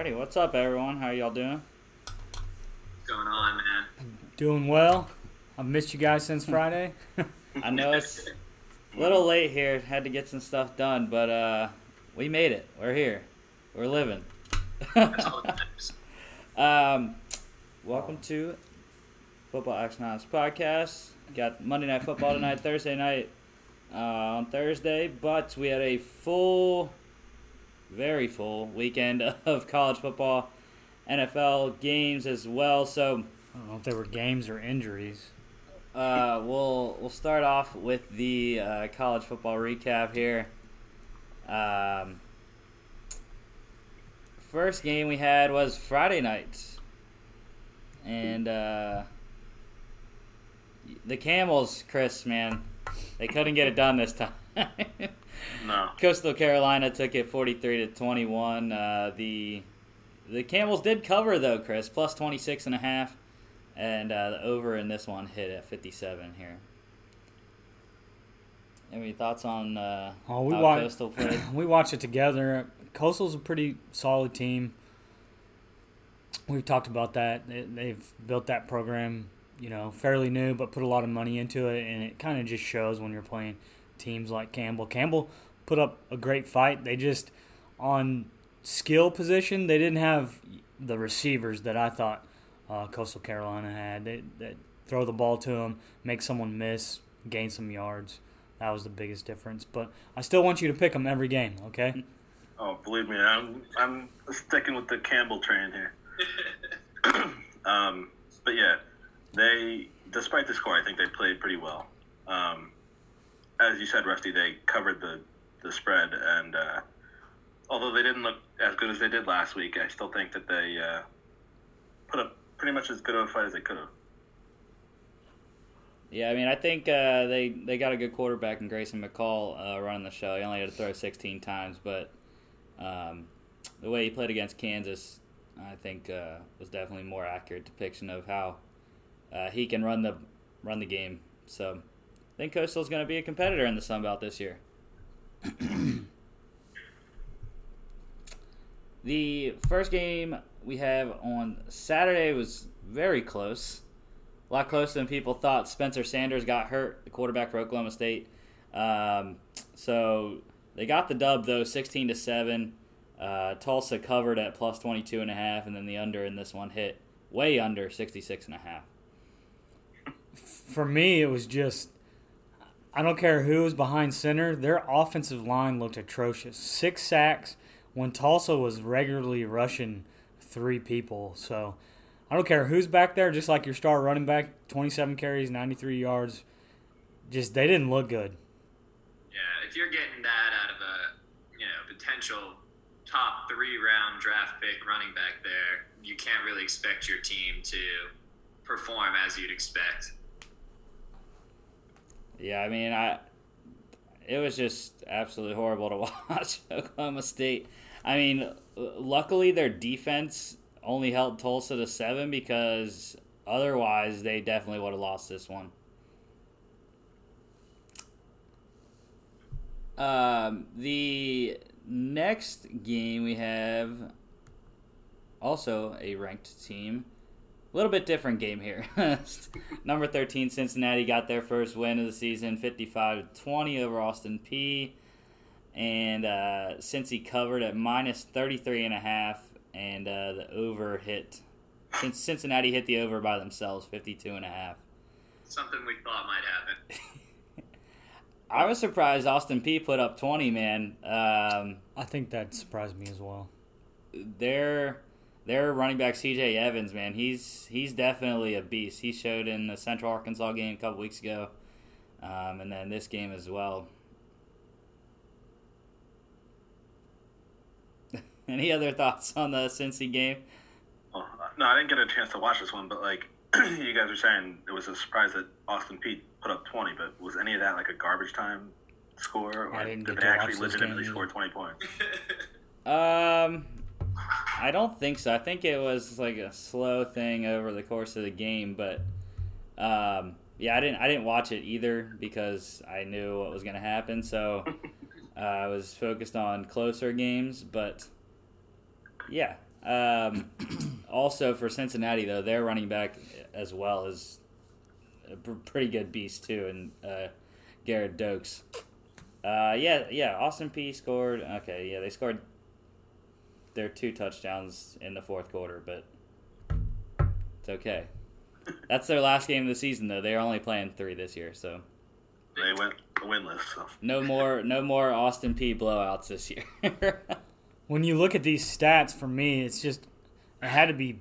Alrighty, what's up, everyone? How y'all doing? What's going on, man? Doing well. I've missed you guys since Friday. I know it's a little late here. Had to get some stuff done, but uh, we made it. We're here. We're living. That's all that matters. um, welcome to Football Action Honest podcast. Got Monday Night Football tonight, Thursday night uh, on Thursday, but we had a full, very full weekend of college football, NFL games as well. So I don't know if there were games or injuries. Uh, we'll we'll start off with the uh, college football recap here. Um, first game we had was Friday night, and uh, the Camels, Chris, man, they couldn't get it done this time. No. Coastal Carolina took it forty three to twenty one. Uh, the the Camels did cover though, Chris, plus 26 and a half. And uh, the over in this one hit at 57 here. Any thoughts on uh, Oh, we how watched. Coastal played? we watched it together. Coastal's a pretty solid team. We've talked about that. They, they've built that program, you know, fairly new, but put a lot of money into it, and it kind of just shows when you're playing teams like Campbell. Campbell put up a great fight. They just on skill position, they didn't have the receivers that I thought uh, Coastal Carolina had. They, that throw the ball to them, make someone miss, gain some yards. That was the biggest difference. But I still want you to pick them every game, okay? Oh, believe me, I'm I'm sticking with the Campbell train here. um, but yeah, they despite the score, I think they played pretty well. Um, as you said, Rusty, they covered the the spread, and uh, although they didn't look as good as they did last week, I still think that they uh, put up pretty much as good of a fight as they could have. Yeah, I mean, I think uh, they they got a good quarterback in Grayson McCall uh, running the show. He only had to throw 16 times, but um, the way he played against Kansas, I think, uh, was definitely more accurate depiction of how uh, he can run the run the game. So, I think Coastal's going to be a competitor in the Sun Belt this year. the first game we have on Saturday was very close a lot closer than people thought. Spencer Sanders got hurt, the quarterback for Oklahoma State. Um, so they got the dub though, sixteen to seven. Uh, Tulsa covered at plus 22 and a half, and then the under in this one hit way under 66 and a half. For me, it was just I don't care who was behind center. Their offensive line looked atrocious. Six sacks when Tulsa was regularly rushing three people. So I don't care who's back there. Just like your star running back, 27 carries, 93 yards. Just they didn't look good. Yeah, if you're getting that out of a you know potential top three round draft pick running back there, you can't really expect your team to perform as you'd expect. Yeah, I mean, I it was just absolutely horrible to watch Oklahoma State. I mean, luckily their defense only held Tulsa to seven because otherwise they definitely would have lost this one. Um, the next game we have also a ranked team. A little bit different game here. Number 13 Cincinnati got their first win of the season 55 20 over Austin Peay. And uh, Cincy covered at minus 33 and a half and uh, the over hit since Cincinnati hit the over by themselves 52 and a half. Something we thought might happen. I was surprised Austin Peay put up 20, man. Um, I think that surprised me as well. their their running back CJ Evans, man, he's he's definitely a beast. He showed in the Central Arkansas game a couple weeks ago, um, and then this game as well. Any other thoughts on the Cincy game? Well, no, I didn't get a chance to watch this one, but like you guys were saying, it was a surprise that Austin Pete put up 20. But was any of that like a garbage time score, or I didn't did get they to actually watch this legitimately game score 20 points? Um, I don't think so. I think it was like a slow thing over the course of the game, but um, yeah, I didn't I didn't watch it either because I knew what was going to happen. So uh, I was focused on closer games, but yeah, Um, also for Cincinnati though, their running back as well is a pr- pretty good beast too, and uh, Gerrid Doaks. Uh, yeah, yeah. Austin Peay scored. Okay, yeah, they scored their two touchdowns in the fourth quarter, but it's okay. That's their last game of the season though. They're only playing three this year, so They went winless. So. no more, no more Austin Peay blowouts this year. When you look at these stats, for me, it's just it had to be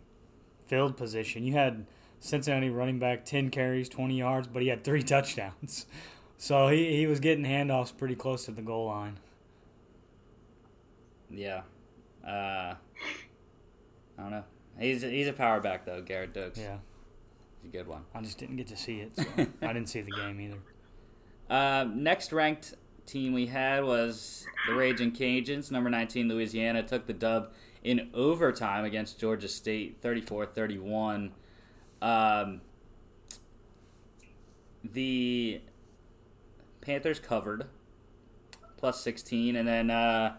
field position. You had Cincinnati running back ten carries, twenty yards, but he had three touchdowns. So he, he was getting handoffs pretty close to the goal line. yeah. Uh, I don't know. He's he's a power back though, Gerrid Doaks. Yeah, He's a good one. I just didn't get to see it, so I didn't see the game either. Uh, next ranked team we had was the Raging Cajuns. Number 19, Louisiana, took the dub in overtime against Georgia State, 34 31. Um, the Panthers covered, plus 16, and then uh,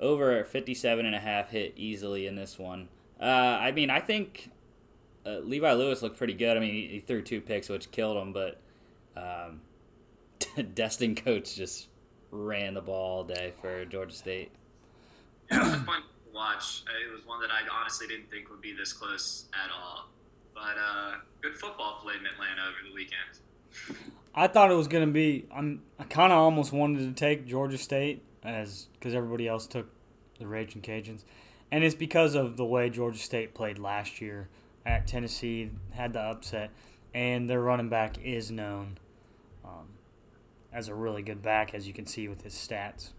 over 57 and a half hit easily in this one. Uh, I mean, I think uh, Levi Lewis looked pretty good. I mean, he, he threw two picks, which killed him, but um, Destin Coates just ran the ball all day for Georgia State. It was fun to watch. It was one that I honestly didn't think would be this close at all. But uh, good football played in Atlanta over the weekend. I thought it was going to be. I'm. I kind of almost wanted to take Georgia State as because everybody else took the Raging Cajuns, and it's because of the way Georgia State played last year at Tennessee, had the upset, and their running back is known um, as a really good back, as you can see with his stats.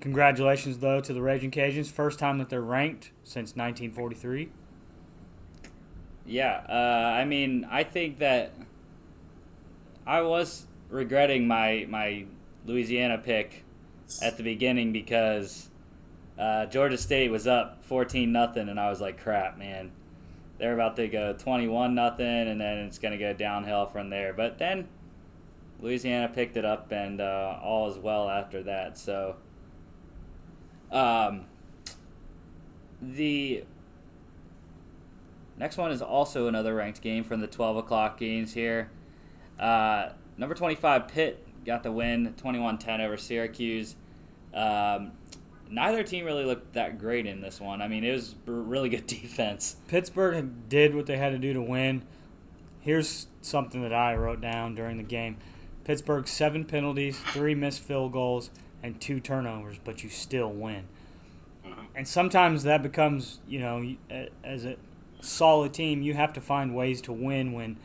Congratulations, though, to the Raging Cajuns. First time that they're ranked since 1943. Yeah, uh, I mean, I think that I was regretting my my Louisiana pick at the beginning because uh, Georgia State was up fourteen nothing, and I was like, "Crap, man!" They're about to go twenty one nothing, and then it's gonna go downhill from there. But then Louisiana picked it up, and uh, all is well after that. So, um, the Next one is also another ranked game from the 12 o'clock games here. Uh, number 25, Pitt got the win 21 10 over Syracuse. Um, neither team really looked that great in this one. I mean, it was really good defense. Pittsburgh did what they had to do to win. Here's something that I wrote down during the game Pittsburgh, seven penalties, three missed field goals, and two turnovers, but you still win. And sometimes that becomes, you know, as a solid team, you have to find ways to win when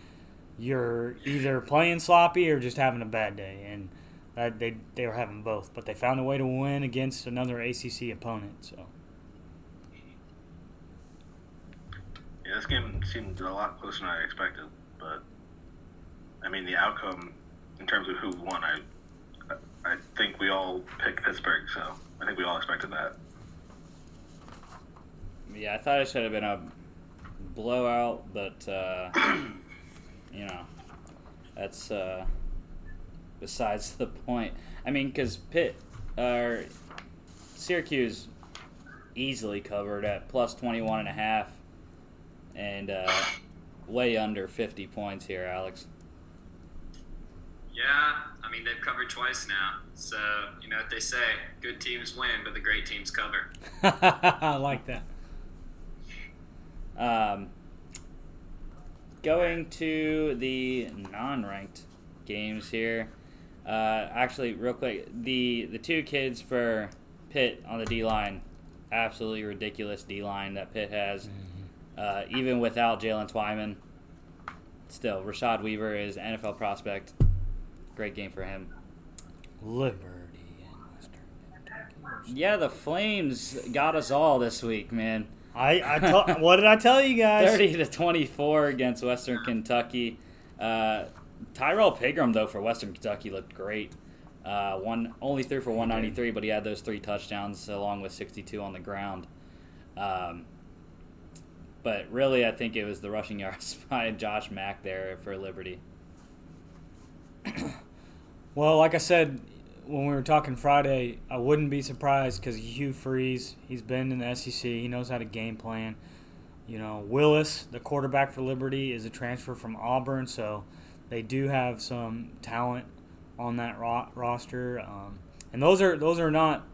you're either playing sloppy or just having a bad day. And that they they were having both, but they found a way to win against another ACC opponent. So Yeah, this game seemed a lot closer than I expected, but I mean the outcome in terms of who won, I I think we all picked Pittsburgh, so I think we all expected that. Yeah, I thought it should have been a blowout, but uh, you know, that's uh, besides the point. I mean, because Pitt or Syracuse easily covered at plus 21 and a half and uh, way under 50 points here, Alex. Yeah, I mean they've covered twice now, so you know what they say: good teams win, but the great teams cover. I like that. Um, going to the non-ranked games here. Uh, actually, real quick, the the two kids for Pitt on the D line, absolutely ridiculous D line that Pitt has. Uh, even without Jaylen Twyman, still Rashad Weaver is NFL prospect. Great game for him. Liberty and Western Kentucky. Yeah, the Flames got us all this week, man. I, I t- what did I tell you guys? 30 to 24 against Western Kentucky. Uh, Tyrrell Pigrome, though, for Western Kentucky looked great. Uh, one only threw for 193, but he had those three touchdowns along with 62 on the ground. Um, but really, I think it was the rushing yards by Josh Mack there for Liberty. Well, like I said, when we were talking Friday, I wouldn't be surprised because Hugh Freeze, he's been in the SEC, he knows how to game plan. You know, Willis, the quarterback for Liberty, is a transfer from Auburn, so they do have some talent on that ro- roster, um, and those are those are not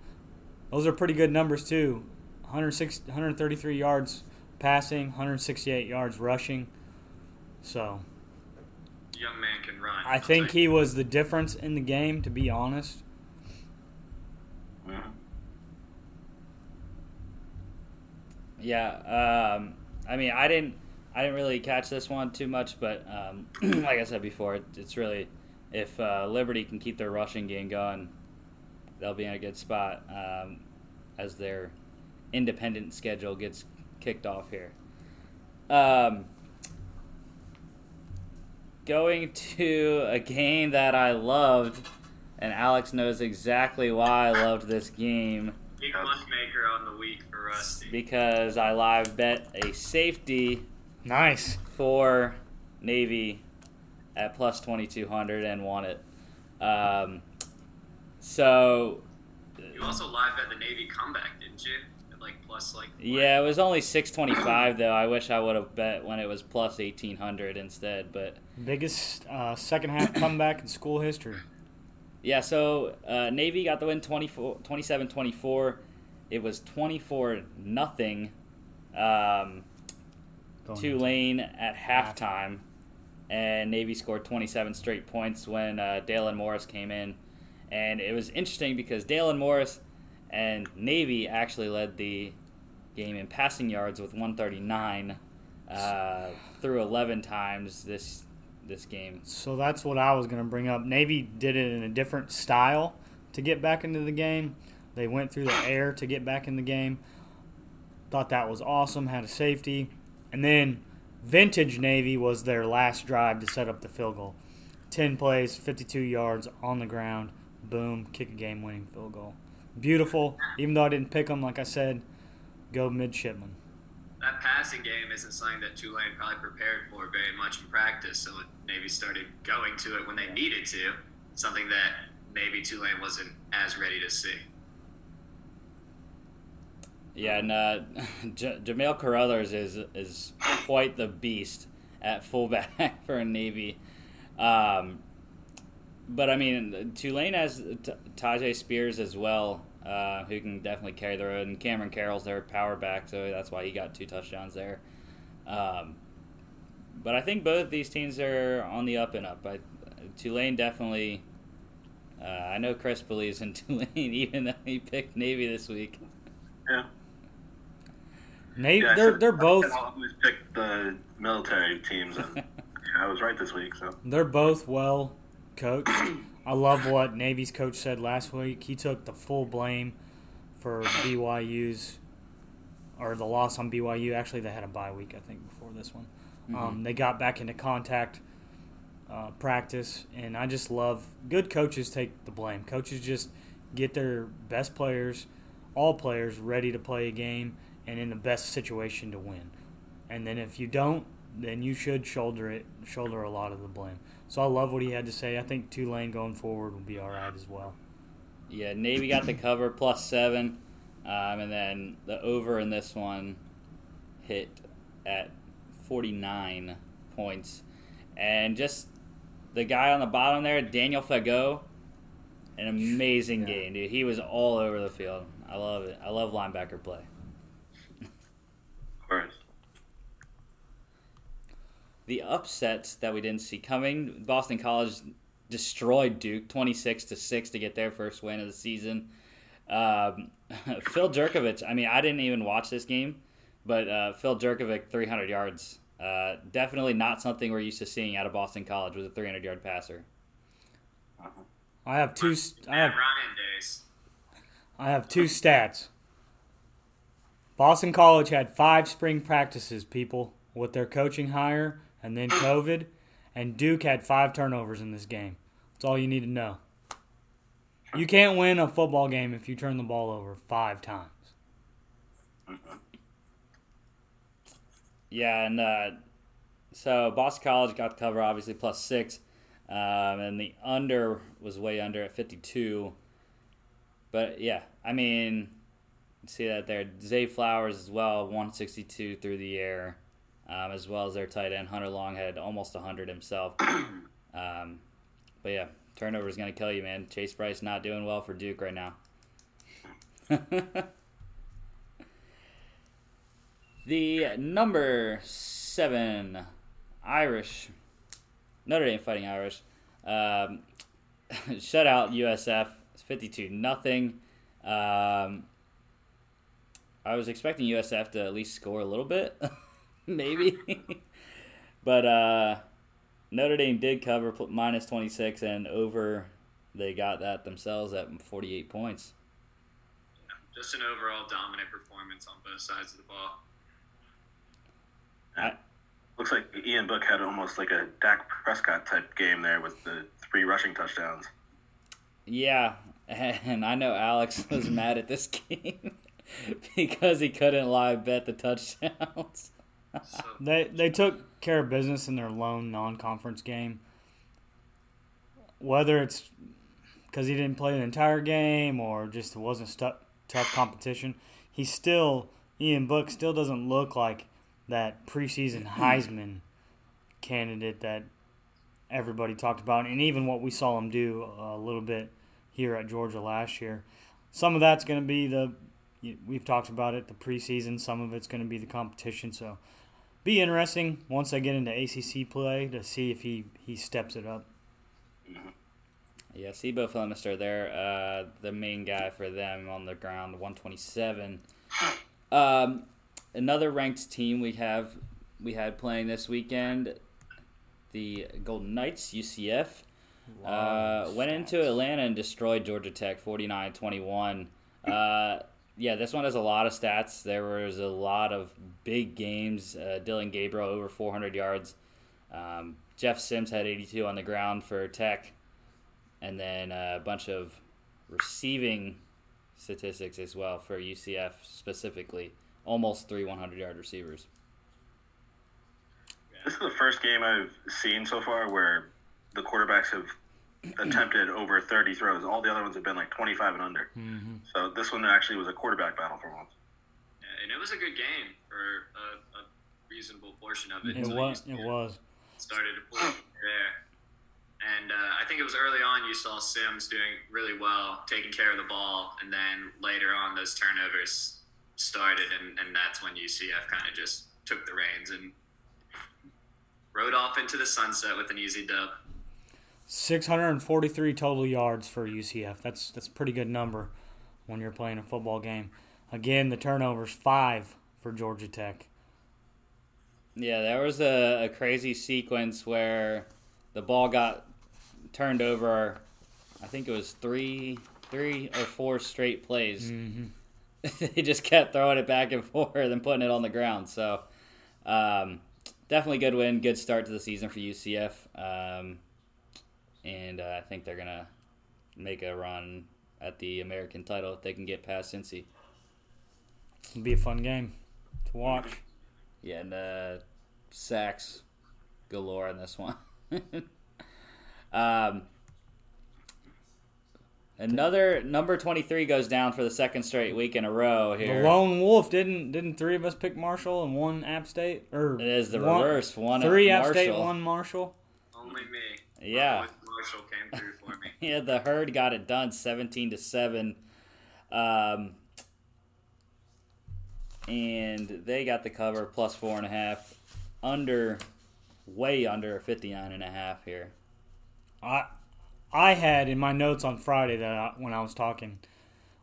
those are pretty good numbers too. 106, 133 yards passing, 168 yards rushing. So Young man can run. I think tell you. he was the difference in the game, to be honest. Mhm. Yeah, um, I mean, I didn't, I didn't really catch this one too much, but um, like I said before, it, it's really if uh, Liberty can keep their rushing game going, they'll be in a good spot um, as their independent schedule gets kicked off here. Um, going to a game that I loved, and Alex knows exactly why I loved this game Big moneymaker on the week for Rusty. because I live bet a safety Nice. for Navy at plus 2200 and won it. Um, so, You also live bet the Navy comeback, didn't you? At like plus like. what? yeah, it was only 625 though. I wish I would have bet when it was plus 1800 instead, but Biggest uh, second half comeback in school history. Yeah, so uh, Navy got the win 27 24. It was 24 nothing. Um, Going Tulane at halftime, and Navy scored 27 straight points when uh, Dalen Morris came in. And it was interesting because Dalen Morris and Navy actually led the game in passing yards with 139 uh, through 11 times this this game. So that's what I was going to bring up. Navy did it in a different style to get back into the game. They went through the air to get back in the game. Thought that was awesome. Had a safety. And then Vintage Navy was their last drive to set up the field goal. 10 plays, 52 yards on the ground. Boom, kick a game winning field goal. Beautiful. Even though I didn't pick him, like I said, go midshipman. That passing game isn't something that Tulane probably prepared for very much in practice, so Navy started going to it when they needed to. Something that maybe Tulane wasn't as ready to see. Yeah, and uh, J- Jamale Carothers is is quite the beast at fullback for Navy. Um, but I mean, Tulane has T- Tyjae Spears as well, uh, who can definitely carry the road, and Cameron Carroll's their power back, so that's why he got two touchdowns there. Um, but I think both these teams are on the up and up. I, Tulane definitely. Uh, I know Chris believes in Tulane, even though he picked Navy this week. Yeah. Navy, Yeah, they're said- they're both I always pick the military teams, and yeah, I was right this week. So They're both well coached. I love what Navy's coach said last week. He took the full blame for BYU's or the loss on BYU. Actually, they had a bye week, I think, before this one. Um, they got back into contact uh, practice, and I just love good coaches take the blame. Coaches just get their best players, all players, ready to play a game and in the best situation to win. And then if you don't, then you should shoulder it, shoulder a lot of the blame. So I love what he had to say. I think Tulane going forward will be all right as well. Yeah, Navy got the cover plus seven, um, and then the over in this one hit at 49 points. And just the guy on the bottom there, Daniel Fago, an amazing Yeah. game, dude. He was all over the field. I love it. I love linebacker play. of course. The upsets that we didn't see coming, Boston College destroyed Duke 26 to 6 to get their first win of the season. Um, Phil Jurkovec, I mean, I didn't even watch this game, but uh, Phil Jurkovec, 300 yards. Uh, definitely not something we're used to seeing out of Boston College with a 300 yard passer. I have two. st- I have Ryan days. I have two stats. Boston College had five spring practices, people, with their coaching hire and then COVID, and Duke had five turnovers in this game. That's all you need to know. You can't win a football game if you turn the ball over five times. Yeah, and uh, so Boston College got the cover, obviously, plus six. Um, and the under was way under at 52. But yeah, I mean, see that there. Zay Flowers as well, 162 through the air, um, as well as their tight end Hunter Long had almost 100 himself. um, but yeah, turnover is going to kill you, man. Chase Brice not doing well for Duke right now. the number seven Irish Notre Dame Fighting Irish um, shut out USF 52 nothing. Um, I was expecting USF to at least score a little bit, maybe, but uh, Notre Dame did cover minus 26 and over. They got that themselves at 48 points. Yeah, Just an overall dominant performance on both sides of the ball. I, Looks like Ian Book had almost like a Dak Prescott type game there with the three rushing touchdowns. Yeah, and I know Alex was mad at this game because he couldn't live bet the touchdowns. So, They they took care of business in their lone non-conference game. Whether it's because he didn't play the entire game or just it wasn't stu- tough competition, he still Ian Book still doesn't look like that preseason Heisman candidate that everybody talked about, and even what we saw him do a little bit here at Georgia last year. Some of that's going to be the we've talked about it the preseason. Some of it's going to be the competition. So be interesting once I get into ACC play to see if he he steps it up. Yeah, C'Bo Flemister, they're uh, the main guy for them on the ground, 127. Um, another ranked team we have we had playing this weekend, the Golden Knights, UCF, uh, went into Atlanta and destroyed Georgia Tech, 49-21. Uh, yeah, this one has a lot of stats. There was a lot of big games. Uh, Dillon Gabriel over 400 yards. Um, Jeff Sims had 82 on the ground for Tech and then uh, a bunch of receiving statistics as well for UCF specifically. Almost three 100 yard receivers. This is the first game I've seen so far where the quarterbacks have attempted over 30 throws. All the other ones have been like 25 and under. Mm-hmm. So this one actually was a quarterback battle for once. and it was a good game for a, a reasonable portion of it. It was it was. started to pull there. And uh, I think it was early on you saw Sims doing really well, taking care of the ball, and then later on those turnovers started, and, and that's when UCF kind of just took the reins and rode off into the sunset with an easy dub. 643 total yards for UCF. That's that's a pretty good number when you're playing a football game. Again, the turnovers five for Georgia Tech. Yeah, there was a, a crazy sequence where the ball got turned over. I think it was three, three or four straight plays. Mm-hmm. they just kept throwing it back and forth and putting it on the ground. So, um, definitely good win, good start to the season for UCF. Um, and uh, I think they're gonna make a run at the American title if they can get past Cincy. It'll be a fun game to watch. Yeah, and uh, sacks galore in this one. um, another number twenty three goes down for the second straight week in a row The here. lone wolf didn't didn't three of us pick Marshall and one App State or It is the one- reverse. One at Three App Marshall. State, one Marshall. Only me. Yeah. My Marshall came through for me. Yeah, the herd got it done, seventeen to seven, um, and they got the cover plus four and a half, under, way under fifty nine and a half here. I I had in my notes on Friday that I, when I was talking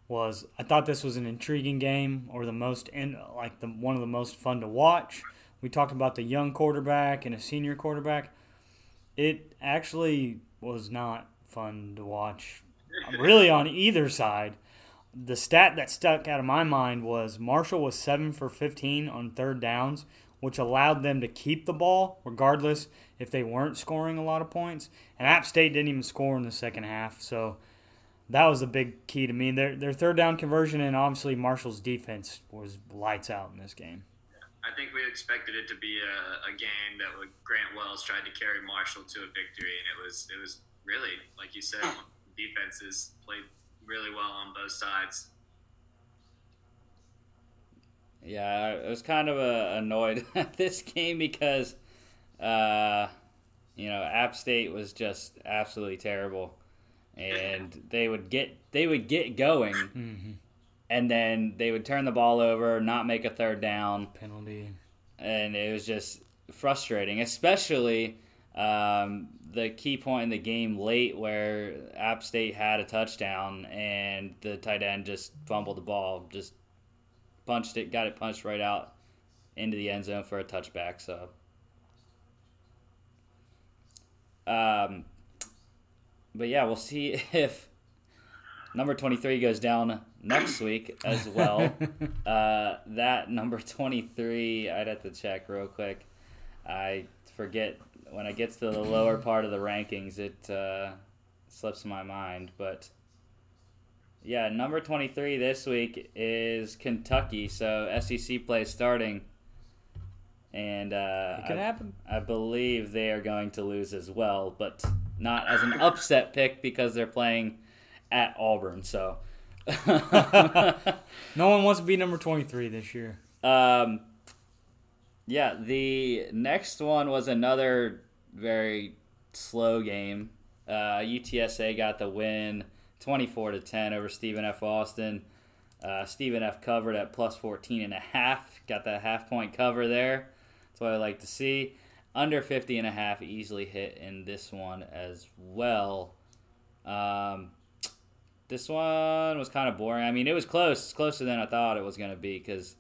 was I thought this was an intriguing game or the most in like the one of the most fun to watch. We talked about the young quarterback and a senior quarterback. It actually was not fun to watch really on either side. The stat that stuck out of my mind was Marshall was 7 for 15 on third downs, which allowed them to keep the ball regardless if they weren't scoring a lot of points. And App State didn't even score in the second half. So that was a big key to me. Their, their third down conversion and obviously Marshall's defense was lights out in this game. I I think we expected it to be a, a game that would Grant Wells tried to carry Marshall to a victory, and it was it was really like you said, defenses played really well on both sides. Yeah, I was kind of uh, annoyed at this game because, uh, you know, App State was just absolutely terrible, and they would get they would get going, Mm-hmm. And then they would turn the ball over, not make a third down, Penalty. and it was just frustrating, especially um, the key point in the game late where App State had a touchdown and the tight end just fumbled the ball, just punched it, got it punched right out into the end zone for a touchback. So, um, but yeah, we'll see if number twenty three goes down next week as well. uh, that number twenty three, I'd have to check real quick. I forget when I get to the lower part of the rankings, it uh, slips my mind, but. Yeah, number 23 this week is Kentucky. So SEC play is starting. And uh, It could I, happen. I believe they are going to lose as well, but not as an upset pick because they're playing at Auburn. So, No one wants to be number 23 this year. um, yeah, the next one was another very slow game. Uh, UTSA got the win 24 to 10 over Stephen F. Austin. Uh, Stephen F. covered at plus 14 and a half. Got that half point cover there. That's what I like to see. Under 50 and a half easily hit in this one as well. Um, this one was kind of boring. I mean, it was close. It's closer than I thought it was going to be because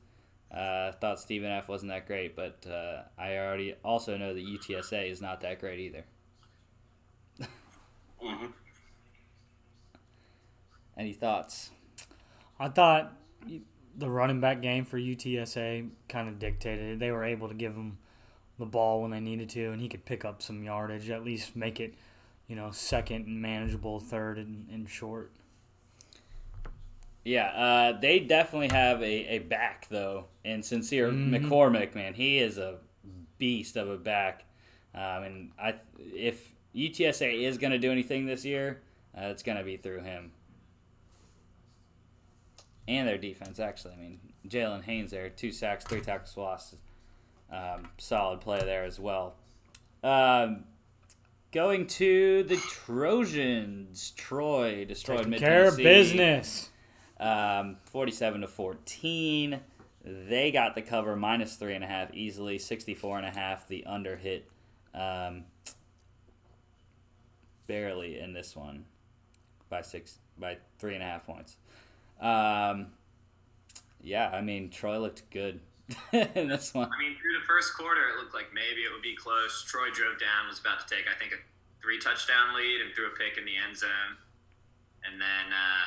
uh, I thought Stephen F. wasn't that great, but uh, I already also know that UTSA is not that great either. hmm Any thoughts? I thought the running back game for UTSA kind of dictated it. They were able to give him the ball when they needed to, and he could pick up some yardage, at least make it, you know, second and manageable, third and, and short. Yeah, uh, they definitely have a, a back though, and Sincere Mhm. McCormick, man, he is a beast of a back. Um, and I, if UTSA is going to do anything this year, uh, it's going to be through him and their defense. Actually, I mean Jalen Haynes there, two sacks, three tackles lost, um, solid play there as well. Um, going to the Trojans, Troy destroyed Taking Mid care of business. Um, 47 to 14. They got the cover minus three and a half easily. 64 and a half. The under hit um, barely in this one by six by three and a half points. Um, yeah, I mean Troy looked good in this one. I mean, through the first quarter, it looked like maybe it would be close. Troy drove down, was about to take, I think, a three touchdown lead and threw a pick in the end zone. And then uh,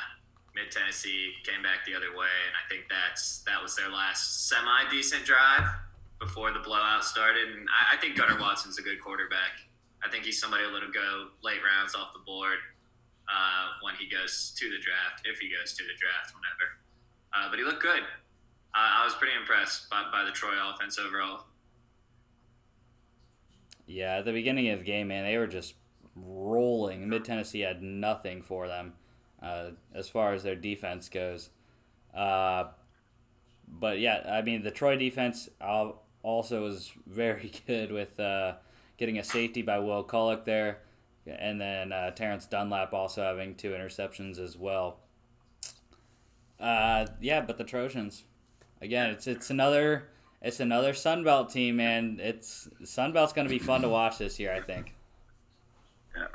Mid Tennessee came back the other way, and I think that's that was their last semi decent drive before the blowout started. And I, I think Gunnar Watson's a good quarterback. I think he's somebody him go late rounds off the board uh, when he goes to the draft, if he goes to the draft, whenever. Uh, but he looked good. Uh, I was pretty impressed by, by the Troy offense overall. Yeah, at the beginning of the game, man, they were just rolling. Mid Tennessee had nothing for them uh, as far as their defense goes. Uh, but yeah, I mean, the Troy defense also was very good with uh, getting a safety by Will Culloch there, and then uh, Terrence Dunlap also having two interceptions as well. Uh, yeah, but the Trojans, again, it's it's another it's another Sunbelt team, and It's Sunbelt's going to be fun to watch this year, I think.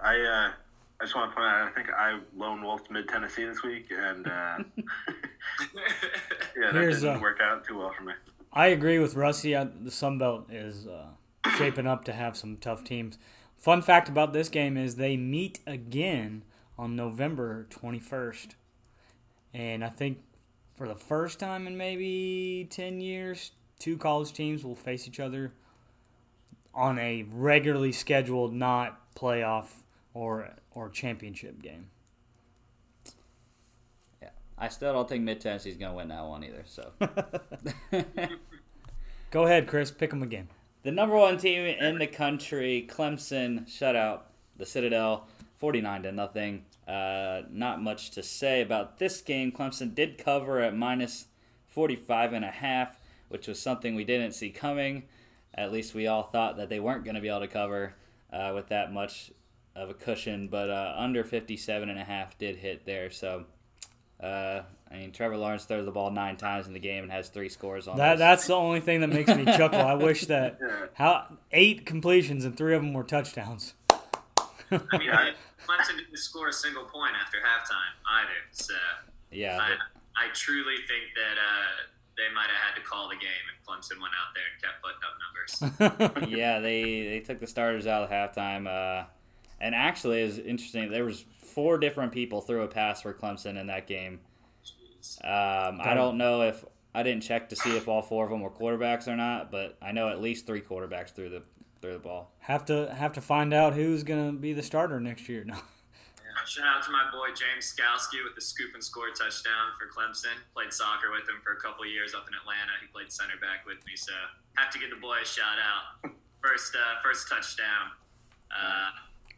I uh, I just want to point out. I think I lone wolfed Mid Tennessee this week, and uh, yeah, that Here's, didn't uh, work out too well for me. I agree with Rusty. I, the Sun Belt is uh, shaping up to have some tough teams. Fun fact about this game is they meet again on November 21st. And I think for the first time in maybe 10 years, two college teams will face each other on a regularly scheduled, not playoff or or championship game. Yeah, I still don't think Mid Tennessee's going to win that one either. So, Go ahead, Chris. Pick them again. The number one team in the country, Clemson, shut out the Citadel, forty-nine to nothing. Uh, not much to say about this game. Clemson did cover at minus 45 and a half, which was something we didn't see coming. At least we all thought that they weren't going to be able to cover uh, with that much of a cushion, but uh, under 57 and a half did hit there. So, uh, I mean, Trevor Lawrence throws the ball nine times in the game and has three scores on That that's the only thing that makes me chuckle. I wish that how eight completions and three of them were touchdowns. I mean, Yeah. Clemson didn't score a single point after halftime either. So yeah, I, but- I truly think that uh, they might have had to call the game, and Clemson went out there and kept putting up numbers. yeah, they they took the starters out at halftime, uh, and actually, it's interesting. There was four different people threw a pass for Clemson in that game. Um, I don't know if I didn't check to see if all four of them were quarterbacks or not, but I know at least three quarterbacks threw the threw the ball. have to have to find out who's gonna be the starter next year. No. Yeah. Shout out to my boy James Skalski with the scoop and score touchdown for Clemson. Played soccer with him for a couple years up in Atlanta. He played center back with me, so have to give the boy a shout out. First, uh, first touchdown. Uh,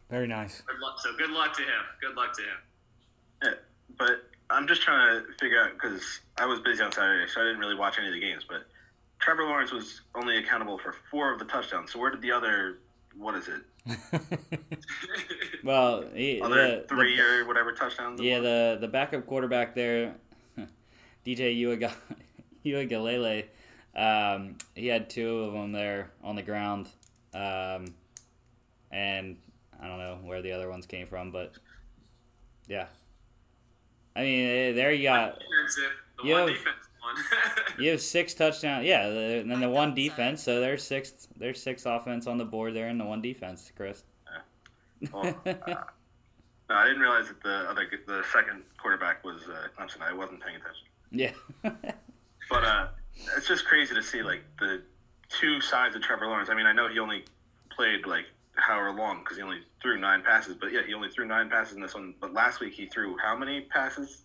Very nice. good luck, so good luck to him. Good luck to him. Yeah, but I'm just trying to figure out because I was busy on Saturday, so I didn't really watch any of the games. But Trevor Lawrence was only accountable for four of the touchdowns. So where did the other, what is it, Well, he, other the, three the, or whatever touchdowns? yeah, was? the the backup quarterback there, DJ Uiga- Uiagalelei, um, he had two of them there on the ground, um, and I don't know where the other ones came from, but yeah, I mean eh, there you got Defensive. The You one have- defense one. you have six touchdowns, yeah, the, and then the one defense, so there's six there's six offense on the board there and the one defense, Chris. Well, uh, no, I didn't realize that the other, the second quarterback was uh, Clemson. I wasn't paying attention. yeah. But uh, it's just crazy to see like the two sides of Trevor Lawrence. I mean, I know he only played like however long because he only threw nine passes, but yeah, he only threw nine passes in this one. But last week he threw how many passes?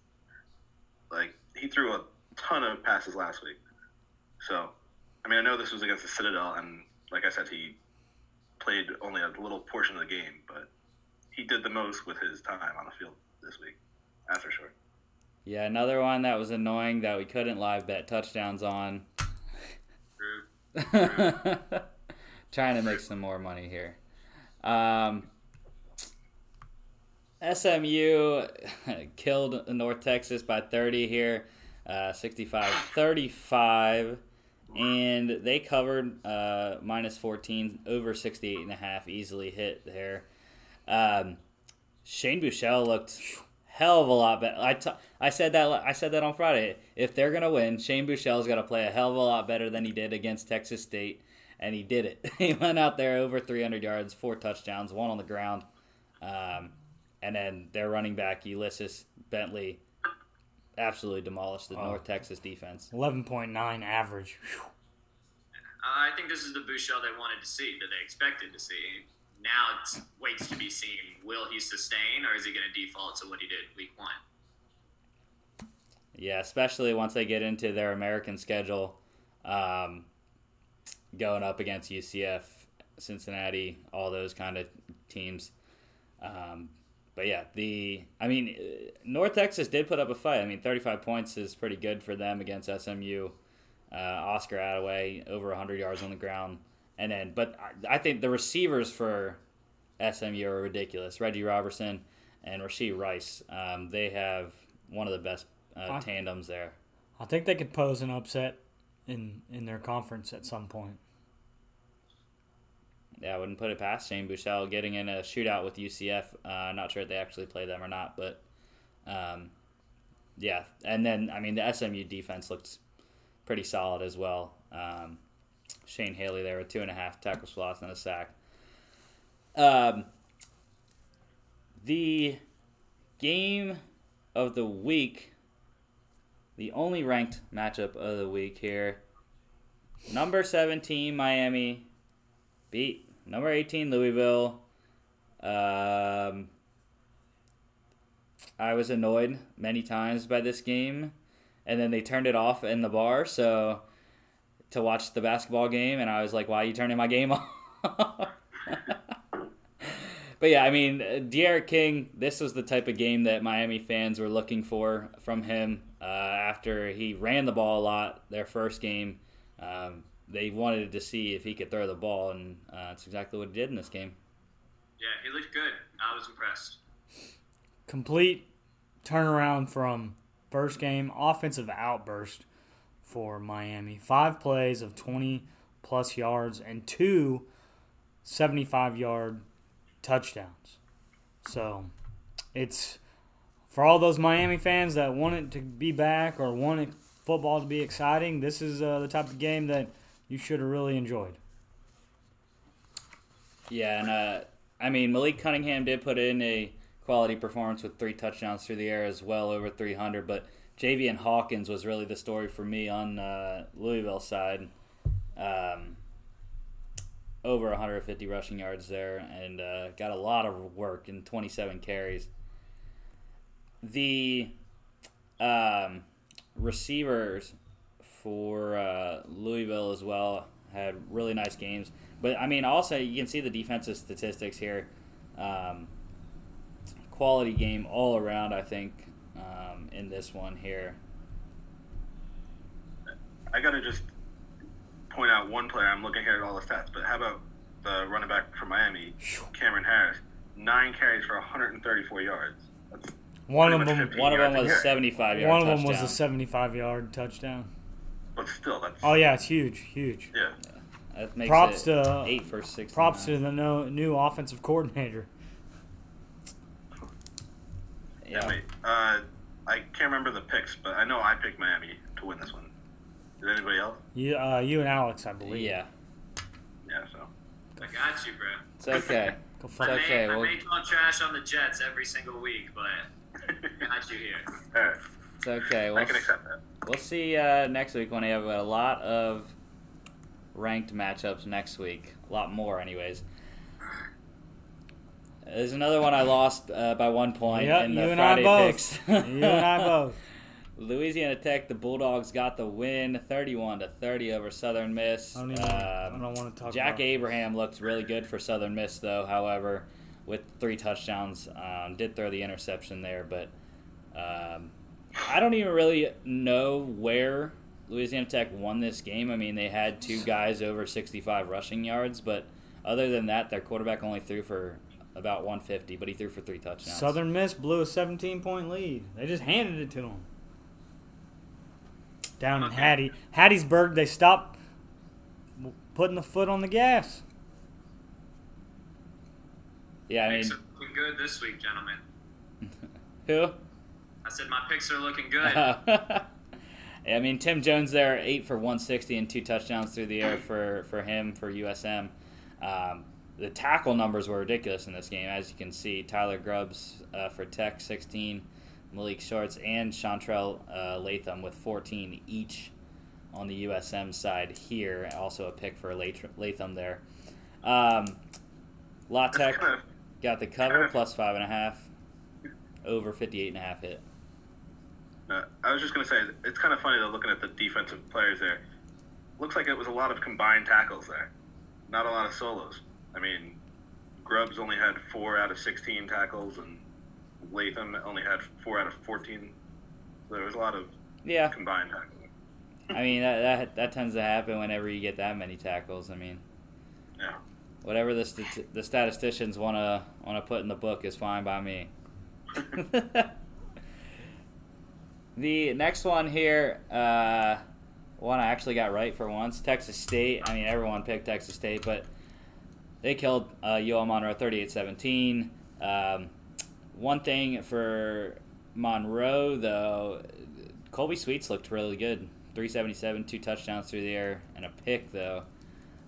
Like he threw a ton of passes last week. So, I mean, I know this was against the Citadel, and like I said, he played only a little portion of the game, but he did the most with his time on the field this week. That's for sure. Yeah, another one that was annoying that we couldn't live bet touchdowns on. True. Trying to make some more money here. Um, SMU killed North Texas by 30 here, uh, 65 35. And they covered uh, minus 14, over 68 and a half, easily hit there. Um, Shane Buechele looked hell of a lot better. I, t- I said that I said that on Friday. If they're gonna win, Shane Buechele's got to play a hell of a lot better than he did against Texas State, and he did it. he went out there over 300 yards, four touchdowns, one on the ground, um, and then their running back Ulysses Bentley absolutely demolished the Wow. North Texas defense. Eleven point nine average. Whew. Uh, I think this is the Buechele they wanted to see, that they expected to see. Now it waits to be seen. Will he sustain, or is he going to default to what he did week one? Yeah, especially once they get into their American schedule, um, going up against UCF, Cincinnati, all those kind of teams. Um, but yeah, the I mean, North Texas did put up a fight. I mean, 35 points is pretty good for them against SMU. Uh, Oscar Adaway over 100 yards on the ground, and then but I, I think the receivers for SMU are ridiculous. Reggie Roberson and Rashee Rice. Um, they have one of the best uh, tandems there. I think they could pose an upset in in their conference at some point. Yeah, I wouldn't put it past Shane Buechele getting in a shootout with UCF. Uh, not sure if they actually play them or not, but um, yeah. And then I mean the SMU defense looked pretty solid as well. Um, Shane Haley there with two and a half tackles for loss and a sack. Um, the game of the week, the only ranked matchup of the week here. Number 17, Miami beat number 18 Louisville. Um, I was annoyed many times by this game, and then they turned it off in the bar. So to watch the basketball game, and I was like, "Why are you turning my game off?" but yeah, I mean, D'Eriq King. This was the type of game that Miami fans were looking for from him uh, after he ran the ball a lot their first game. Um, they wanted to see if he could throw the ball, and uh, that's exactly what he did in this game. Yeah, he looked good. I was impressed. Complete turnaround from first game, offensive outburst for Miami. Five plays of 20 plus yards and two 75 yard touchdowns. So it's for all those Miami fans that want it to be back or want it, football to be exciting, this is uh, the type of game that you should have really enjoyed. Yeah, and uh, I mean Malik Cunningham did put in a quality performance with three touchdowns through the air as well, over 300. But Javian Hawkins was really the story for me on uh, Louisville side. Um, over 150 rushing yards there and uh, got a lot of work in 27 carries. The um, receivers for uh, Louisville as well had really nice games. But I mean, also you can see the defensive statistics here. Um, quality game all around, I think, um, in this one here. I got to just point out one player. I'm looking here at all the stats, but how about the running back from Miami, Cameron Harris? Nine carries for 134 yards. That's One of them, One of them was 75 yard one of them touchdown. was a 75 yard touchdown. But still, that's Oh yeah, it's huge, huge. yeah. That makes Props it to- eight for six. Props to the no, new offensive coordinator. Yeah, wait. Uh, I can't remember the picks, but I know I picked Miami to win this one. Did anybody else? You, uh, you and Alex, I believe. Yeah, Yeah, so. I got you, bro. it's okay. Go I fuck. It's okay, may, I may talk trash on the Jets every single week, but I got you here. All right, It's okay. We'll, can accept that. we'll see uh, next week when we have a lot of ranked matchups next week. A lot more, anyways. There's another one I lost uh, by one point Yeah, in you the and I Friday both. picks. you and I both. Louisiana Tech, the Bulldogs got the win, 31 to 30 over Southern Miss. I don't, even, I Um, don't want to talk Jack about Abraham looked really good for Southern Miss, though. However, with three touchdowns, um, did throw the interception there, but um, I don't even really know where Louisiana Tech won this game. I mean, they had two guys over 65 rushing yards, but other than that, their quarterback only threw for about 150, but he threw for three touchdowns. Southern Miss blew a 17 point lead. They just handed it to them. Down in Hattie, Hattiesburg, they stopped putting the foot on the gas. yeah, I Picks mean, are looking good this week, gentlemen. who? I said my picks are looking good. I mean, Tim Jones there, eight for 160 and two touchdowns through the air for, for him for USM. Um, the tackle numbers were ridiculous in this game, as you can see. Tyler Grubbs uh, for Tech, 16, Malik Shorts, and Santrell uh, Latham with 14 each on the USM side here. Also a pick for Latham there. Um, La Tech got the cover, plus five and a half, over 58 and a half hit. Uh, I was just going to say, it's kind of funny though, looking at the defensive players there. Looks like it was a lot of combined tackles there, not a lot of solos. I mean, Grubbs only had four out of 16 tackles, and Latham only had four out of 14. So there was a lot of Yeah, combined tackles. I mean that, that that tends to happen whenever you get that many tackles. I mean, Yeah. whatever the stat- the statisticians want to want to put in the book is fine by me. the next one here, uh, one I actually got right for once. Texas State. I mean, everyone picked Texas State, but they killed uh, UL Monroe 38-17. Um, one thing for Monroe though, Colby Suits looked really good. 377, two touchdowns through the air, and a pick though.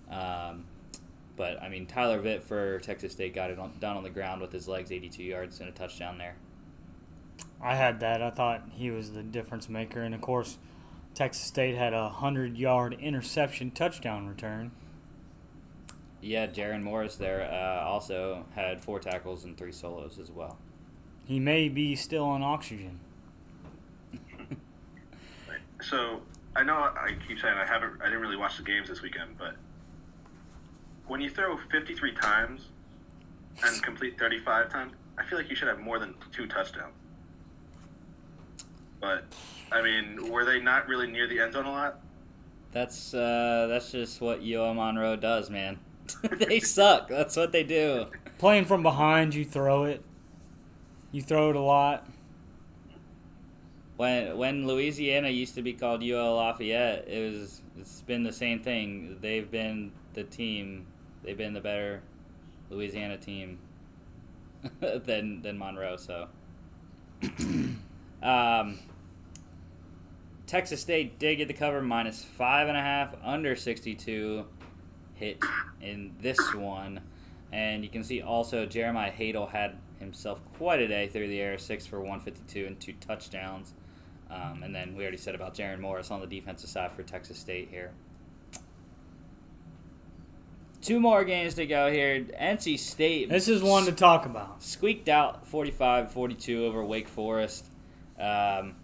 Um, but I mean, Tyler Vitt for Texas State got it on, down on the ground with his legs, 82 yards and a touchdown there. I had that. I thought he was the difference maker. And of course, Texas State had a 100 yard interception touchdown return. Yeah, Jaron Morris there uh, also had four tackles and three solos as well. He may be still on oxygen. So I know I keep saying I haven't, I didn't really watch the games this weekend, but when you throw 53 times and complete 35 times, I feel like you should have more than two touchdowns. But I mean, were they not really near the end zone a lot? That's uh, that's just what UL Monroe does, man. they suck. That's what they do. Playing from behind, you throw it. You throw it a lot. When when Louisiana used to be called UL Lafayette, it was it's been the same thing. They've been the team. They've been the better Louisiana team than than Monroe. So, um, Texas State did get the cover minus five and a half under sixty two hit in this one. And you can see also Jeremiah Haydel had himself quite a day through the air, six for 152 and two touchdowns. Um, and then we already said about Jaron Morris on the defensive side for Texas State here. Two more games to go here. NC State. This is one to talk about. Squeaked out 45 42 over Wake Forest. Um,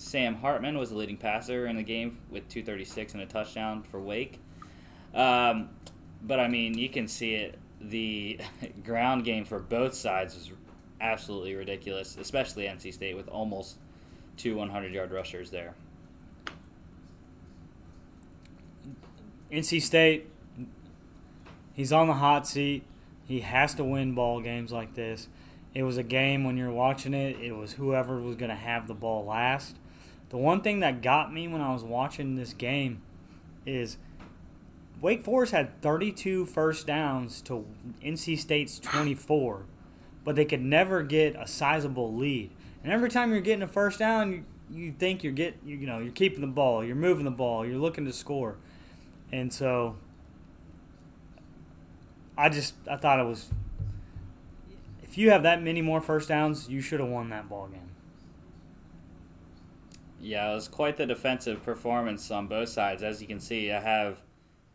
Sam Hartman was the leading passer in the game with 236 and a touchdown for Wake. Um, but I mean, you can see it. The ground game for both sides was absolutely ridiculous, especially NC State with almost two 100 yard rushers there. NC State, he's on the hot seat. He has to win ball games like this. It was a game when you're watching it, it was whoever was going to have the ball last. The one thing that got me when I was watching this game is Wake Forest had 32 first downs to NC State's 24, but they could never get a sizable lead. And every time you're getting a first down, you, you think you're get you, you know you're keeping the ball, you're moving the ball, you're looking to score, and so I just I thought it was if you have that many more first downs, you should have won that ball game. Yeah, it was quite the defensive performance on both sides. As you can see, I have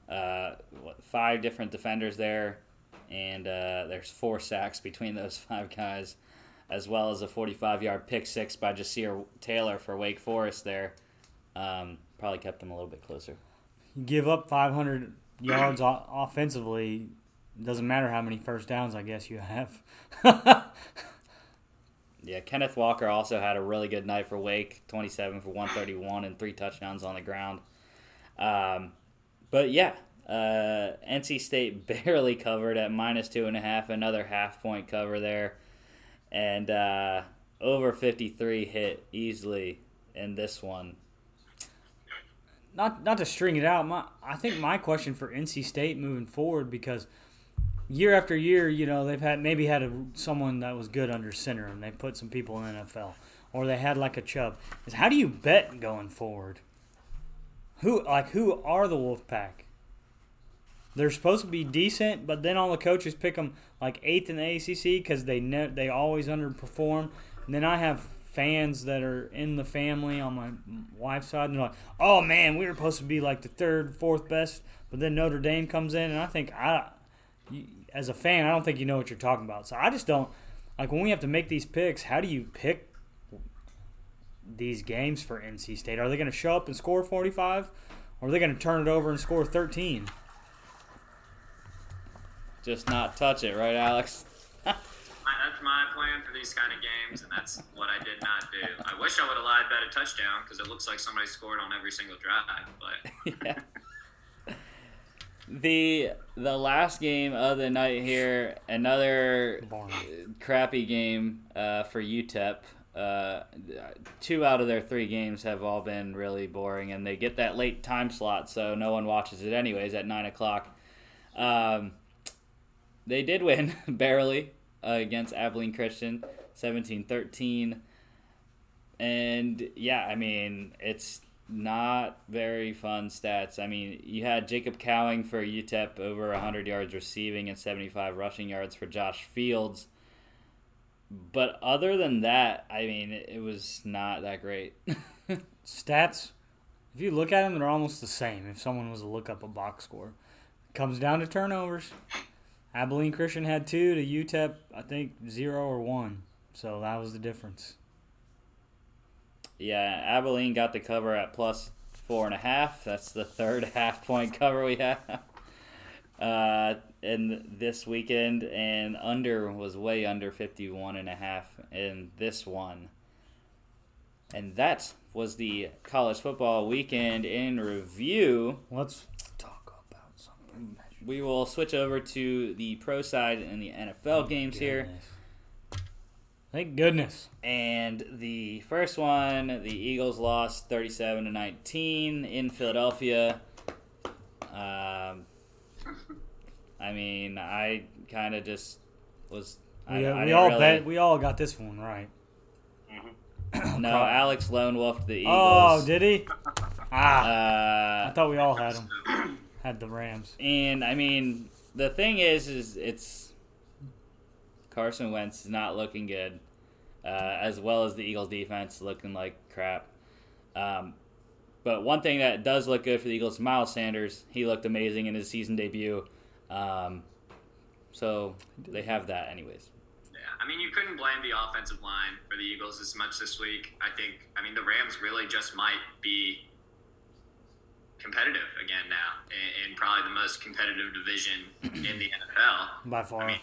uh, five different defenders there, and uh, there's four sacks between those five guys, as well as a 45 yard pick six by Ja'Sir Taylor for Wake Forest there. Um, probably kept them a little bit closer. You give up 500 yards offensively, doesn't matter how many first downs I guess you have. Yeah, Kenneth Walker also had a really good night for Wake, 27 for 131 and three touchdowns on the ground. Um, but yeah, uh, NC State barely covered at minus two and a half, another half point cover there, and uh, over 53 hit easily in this one. not not to string it out, my I think my question for NC State moving forward because year after year, you know, they've had maybe had a, someone that was good under center and they put some people in NFL or they had like a Chubb. Is how do you bet going forward? Who like who are the Wolfpack? They're supposed to be decent, but then all the coaches pick them like eighth in the ACC because they ne- they always underperform. And then I have fans that are in the family on my wife's side, and they're like, "Oh man, we were supposed to be like the third, fourth best," but then Notre Dame comes in, and I think I, as a fan, I don't think you know what you're talking about. So I just don't like when we have to make these picks. How do you pick these games for NC State? Are they going to show up and score 45, or are they going to turn it over and score 13? Just not touch it, right, Alex? My, that's my plan for these kind of games, and that's what I did not do. I wish I would have lied bet a touchdown because it looks like somebody scored on every single drive. But yeah. The the last game of the night here, another Boring. crappy game uh, for UTEP. Uh, two out of their three games have all been really boring, and they get that late time slot, so no one watches it anyways at nine o'clock. Um, they did win barely uh, against Abilene Christian, 17-13. And yeah, I mean, it's not very fun stats. I mean, you had Jacob Cowing for UTEP over 100 yards receiving and 75 rushing yards for Josh Fields. But other than that, I mean, it was not that great. Stats, if you look at them, they're almost the same. If someone was to look up a box score, comes down to turnovers. Abilene Christian had two to UTEP, I think zero or one. So that was the difference. Yeah, Abilene got the cover at plus four and a half. That's the third half point cover we have. Uh, in this weekend, and under was way under 51 and a half in this one. And that was the college football weekend in review. Let's talk about something. We will switch over to the pro side and the NFL games here. Thank goodness. And the first one, the Eagles lost 37 to 19 in Philadelphia. Um, I mean, I kind of just was. I, We, I we all really- bet. We all got this one right. No, Alex lone wolfed the Eagles. Oh, did he? Ah, Uh, I thought we all had them. Had the Rams. and I mean, the thing is, is it's Carson Wentz is not looking good, uh, as well as the Eagles defense looking like crap. Um, but one thing that does look good for the Eagles, Miles Sanders, he looked amazing in his season debut. Um, so they have that, anyways. Yeah, I mean, you couldn't blame the offensive line for the Eagles as much this week. I think, I mean, the Rams really just might be competitive again now in, in probably the most competitive division in the NFL. By far. I mean,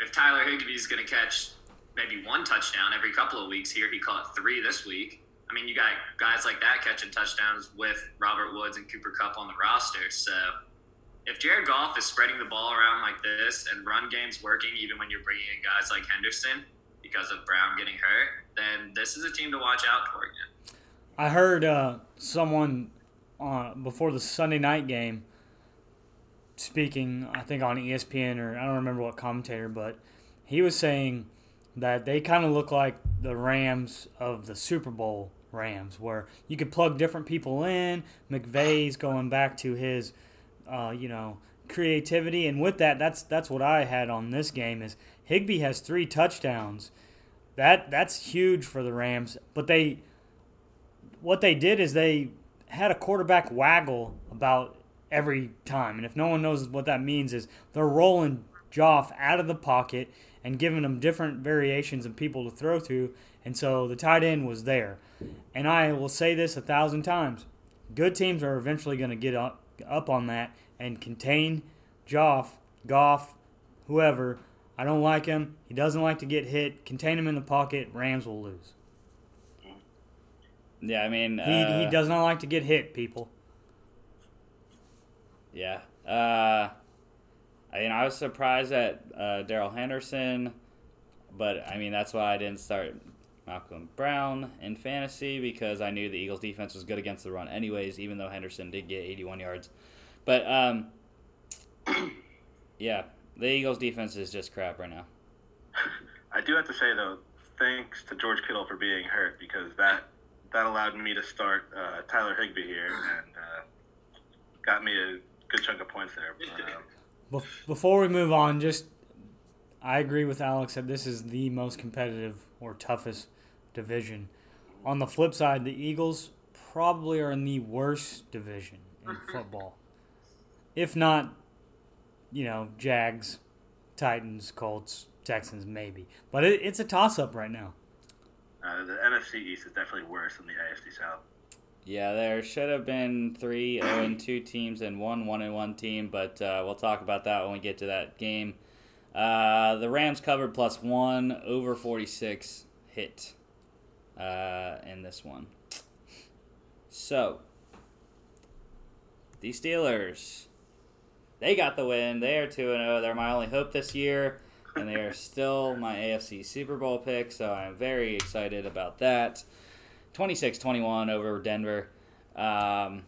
if Tyler Higbee's going to catch maybe one touchdown every couple of weeks here, he caught three this week. I mean, you got guys like that catching touchdowns with Robert Woods and Cooper Kupp on the roster. So if Jared Goff is spreading the ball around like this and run game's working, even when you're bringing in guys like Henderson because of Brown getting hurt, then this is a team to watch out for again. I heard uh, someone uh, before the Sunday night game speaking, I think on ESPN or I don't remember what commentator, but he was saying that they kind of look like the Rams of the Super Bowl Rams, where you could plug different people in. McVay's going back to his, uh, you know, creativity, and with that, that's that's what I had on this game. Is Higbee has three touchdowns. That that's huge for the Rams, but they what they did is they had a quarterback waggle about every time. And if no one knows what that means is they're rolling Joff out of the pocket and giving them different variations of people to throw to. And so the tight end was there. And I will say this a thousand times. Good teams are eventually going to get up, up on that and contain Joff, Goff, whoever. I don't like him. He doesn't like to get hit. Contain him in the pocket. Rams will lose. Yeah, I mean, He, uh, he does not like to get hit, people. Yeah. Uh, I mean, I was surprised at uh, Darrell Henderson, but I mean, that's why I didn't start Malcolm Brown in fantasy because I knew the Eagles' defense was good against the run, anyways, even though Henderson did get 81 yards. But, um, yeah, the Eagles' defense is just crap right now. I do have to say though, thanks to George Kittle for being hurt because that that allowed me to start uh, Tyler Higbee here and uh, got me a good chunk of points there. But, um, Bef- Before we move on, just I agree with Alex that this is the most competitive or toughest division. On the flip side, the Eagles probably are in the worst division in football. If not, you know, Jags, Titans, Colts, Texans, maybe. But it, it's a toss up right now. uh, the NFC East is definitely worse than the AFC South. Yeah, there should have been three 0 and 2 teams and one 1 and 1 team, but uh, we'll talk about that when we get to that game. Uh, the Rams covered plus one over 46 hit uh, in this one. So, the Steelers, they got the win. They are 2 0. They're my only hope this year, and they are still my AFC Super Bowl pick, so I'm very excited about that. 26-21 over Denver. Um,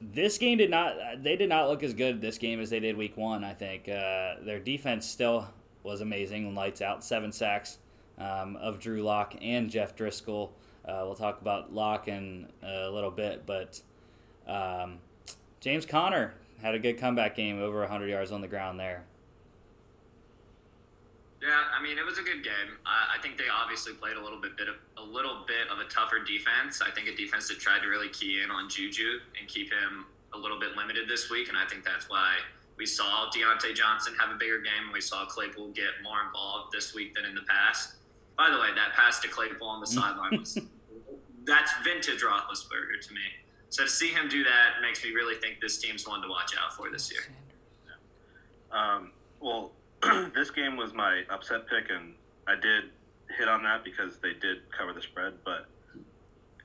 this game did not they did not look as good this game as they did week one i think. Uh, their defense still was amazing lights out seven sacks um, of drew Lock and jeff driskel. Uh, we'll talk about Lock in a little bit but um, james conner had a good comeback game over 100 yards on the ground there Yeah, I mean it was a good game. I, I think they obviously played a little bit, bit of a little bit of a tougher defense. I think a defense that tried to really key in on Juju and keep him a little bit limited this week, and I think that's why we saw Diontae Johnson have a bigger game, and we saw Claypool get more involved this week than in the past. By the way, that pass to Claypool on the sideline was that's vintage Roethlisberger to me. So to see him do that makes me really think this team's one to watch out for this year. Um, well, this game was my upset pick, and I did hit on that because they did cover the spread. But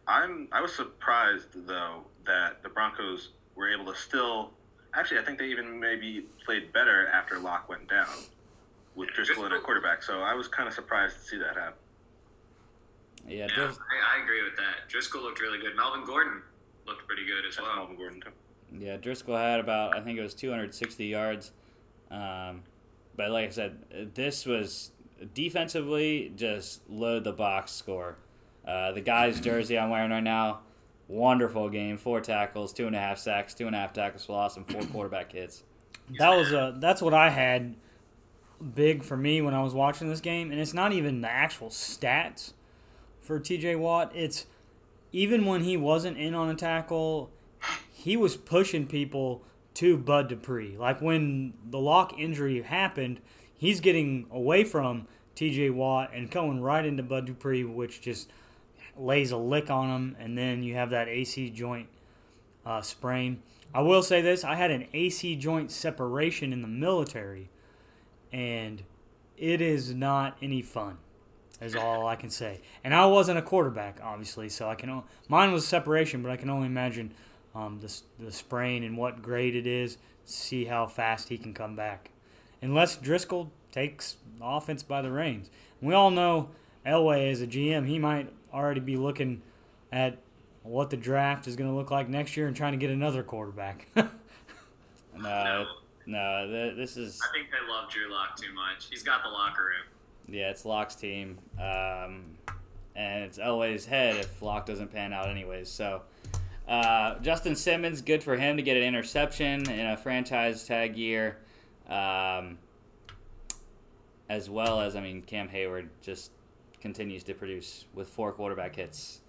I'm I was surprised though that the Broncos were able to still. Actually, I think they even maybe played better after Lock went down with Driskel in a quarterback. So I was kind of surprised to see that happen. Yeah, Yeah, I, I agree with that. Driskel looked really good. Melvin Gordon looked pretty good as That's well. Melvin Gordon too. yeah, Driskel had about I think it was 260 yards. Um, but like I said, this was defensively just load the box score. Uh, the guy's jersey I'm wearing right now, wonderful game. Four tackles, two and a half sacks, two and a half tackles for loss, and four quarterback hits. That was a that's what I had big for me when I was watching this game, and it's not even the actual stats for T.J. Watt. It's even when he wasn't in on a tackle, he was pushing people to Bud Dupree. Like when the Lock injury happened, he's getting away from T.J. Watt and going right into Bud Dupree, which just lays a lick on him, and then you have that AC joint uh, sprain. I will say this: I had an AC joint separation in the military, and it is not any fun. Is all I can say. And I wasn't a quarterback, obviously, so I can. Mine was separation, but I can only imagine um, the the sprain and what grade it is. See how fast he can come back, unless Driskel takes offense by the reins. We all know Elway as a GM, he might already be looking at what the draft is going to look like next year and trying to get another quarterback. No, no, th- this is I think they love Drew Lock too much. He's got the locker room. yeah, it's Lock's team, um, and it's Elway's head if Locke doesn't pan out anyways. So. Uh, Justin Simmons, good for him to get an interception in a franchise tag year, um, as well as I mean Cam Heyward just continues to produce with four quarterback hits.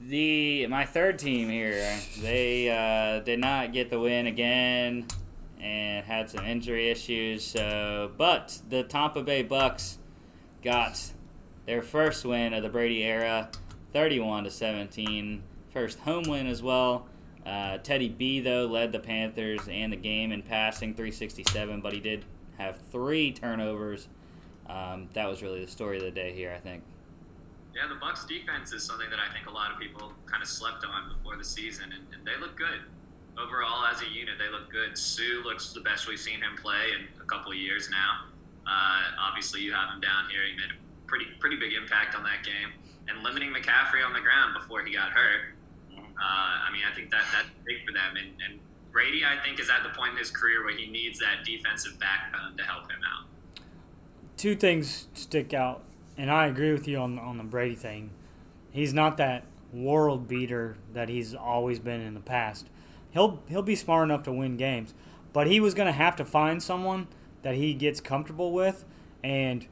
The my third team here, they uh, did not get the win again, and had some injury issues. So, but the Tampa Bay Bucks got their first win of the Brady era, 31 to 17. First home win as well. Uh, Teddy B though led the Panthers and the game in passing, 367, but he did have three turnovers. Um, that was really the story of the day here, I think. Yeah, the Bucks defense is something that I think a lot of people kind of slept on before the season, and, and they look good. Overall, as a unit, they look good. Suh looks the best we've seen him play in a couple of years now. Uh, obviously, you have him down here. He made a pretty pretty big impact on that game, and limiting McCaffrey on the ground before he got hurt. Uh, I mean, I think that that's big for them. And, and Brady, I think, is at the point in his career where he needs that defensive backbone to help him out. Two things stick out, and I agree with you on on the Brady thing. He's not that world beater that he's always been in the past. He'll he'll be smart enough to win games, but he was going to have to find someone that he gets comfortable with, and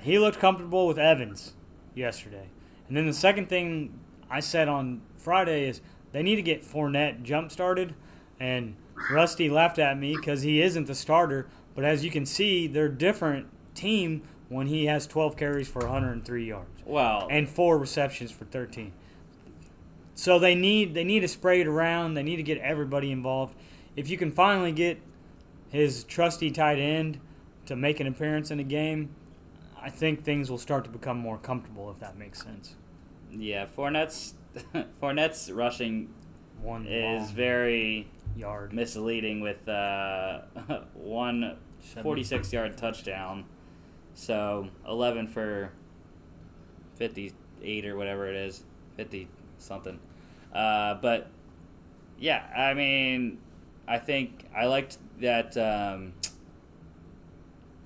he looked comfortable with Evans yesterday. And then the second thing I said on Friday is they need to get Fournette jump started, and Rusty laughed at me because he isn't the starter. But as you can see, they're different team when he has 12 carries for 103 yards Well, and four receptions for 13. So they need they need to spray it around. They need to get everybody involved. If you can finally get his trusty tight end to make an appearance in a game, I think things will start to become more comfortable. If that makes sense. Yeah, Fournette's Fournette's rushing One is very yard. misleading with uh, one 46 yard touchdown. So 11 for 58 or whatever it is, 50 something. Uh, but yeah, I mean, I think I liked that. Um,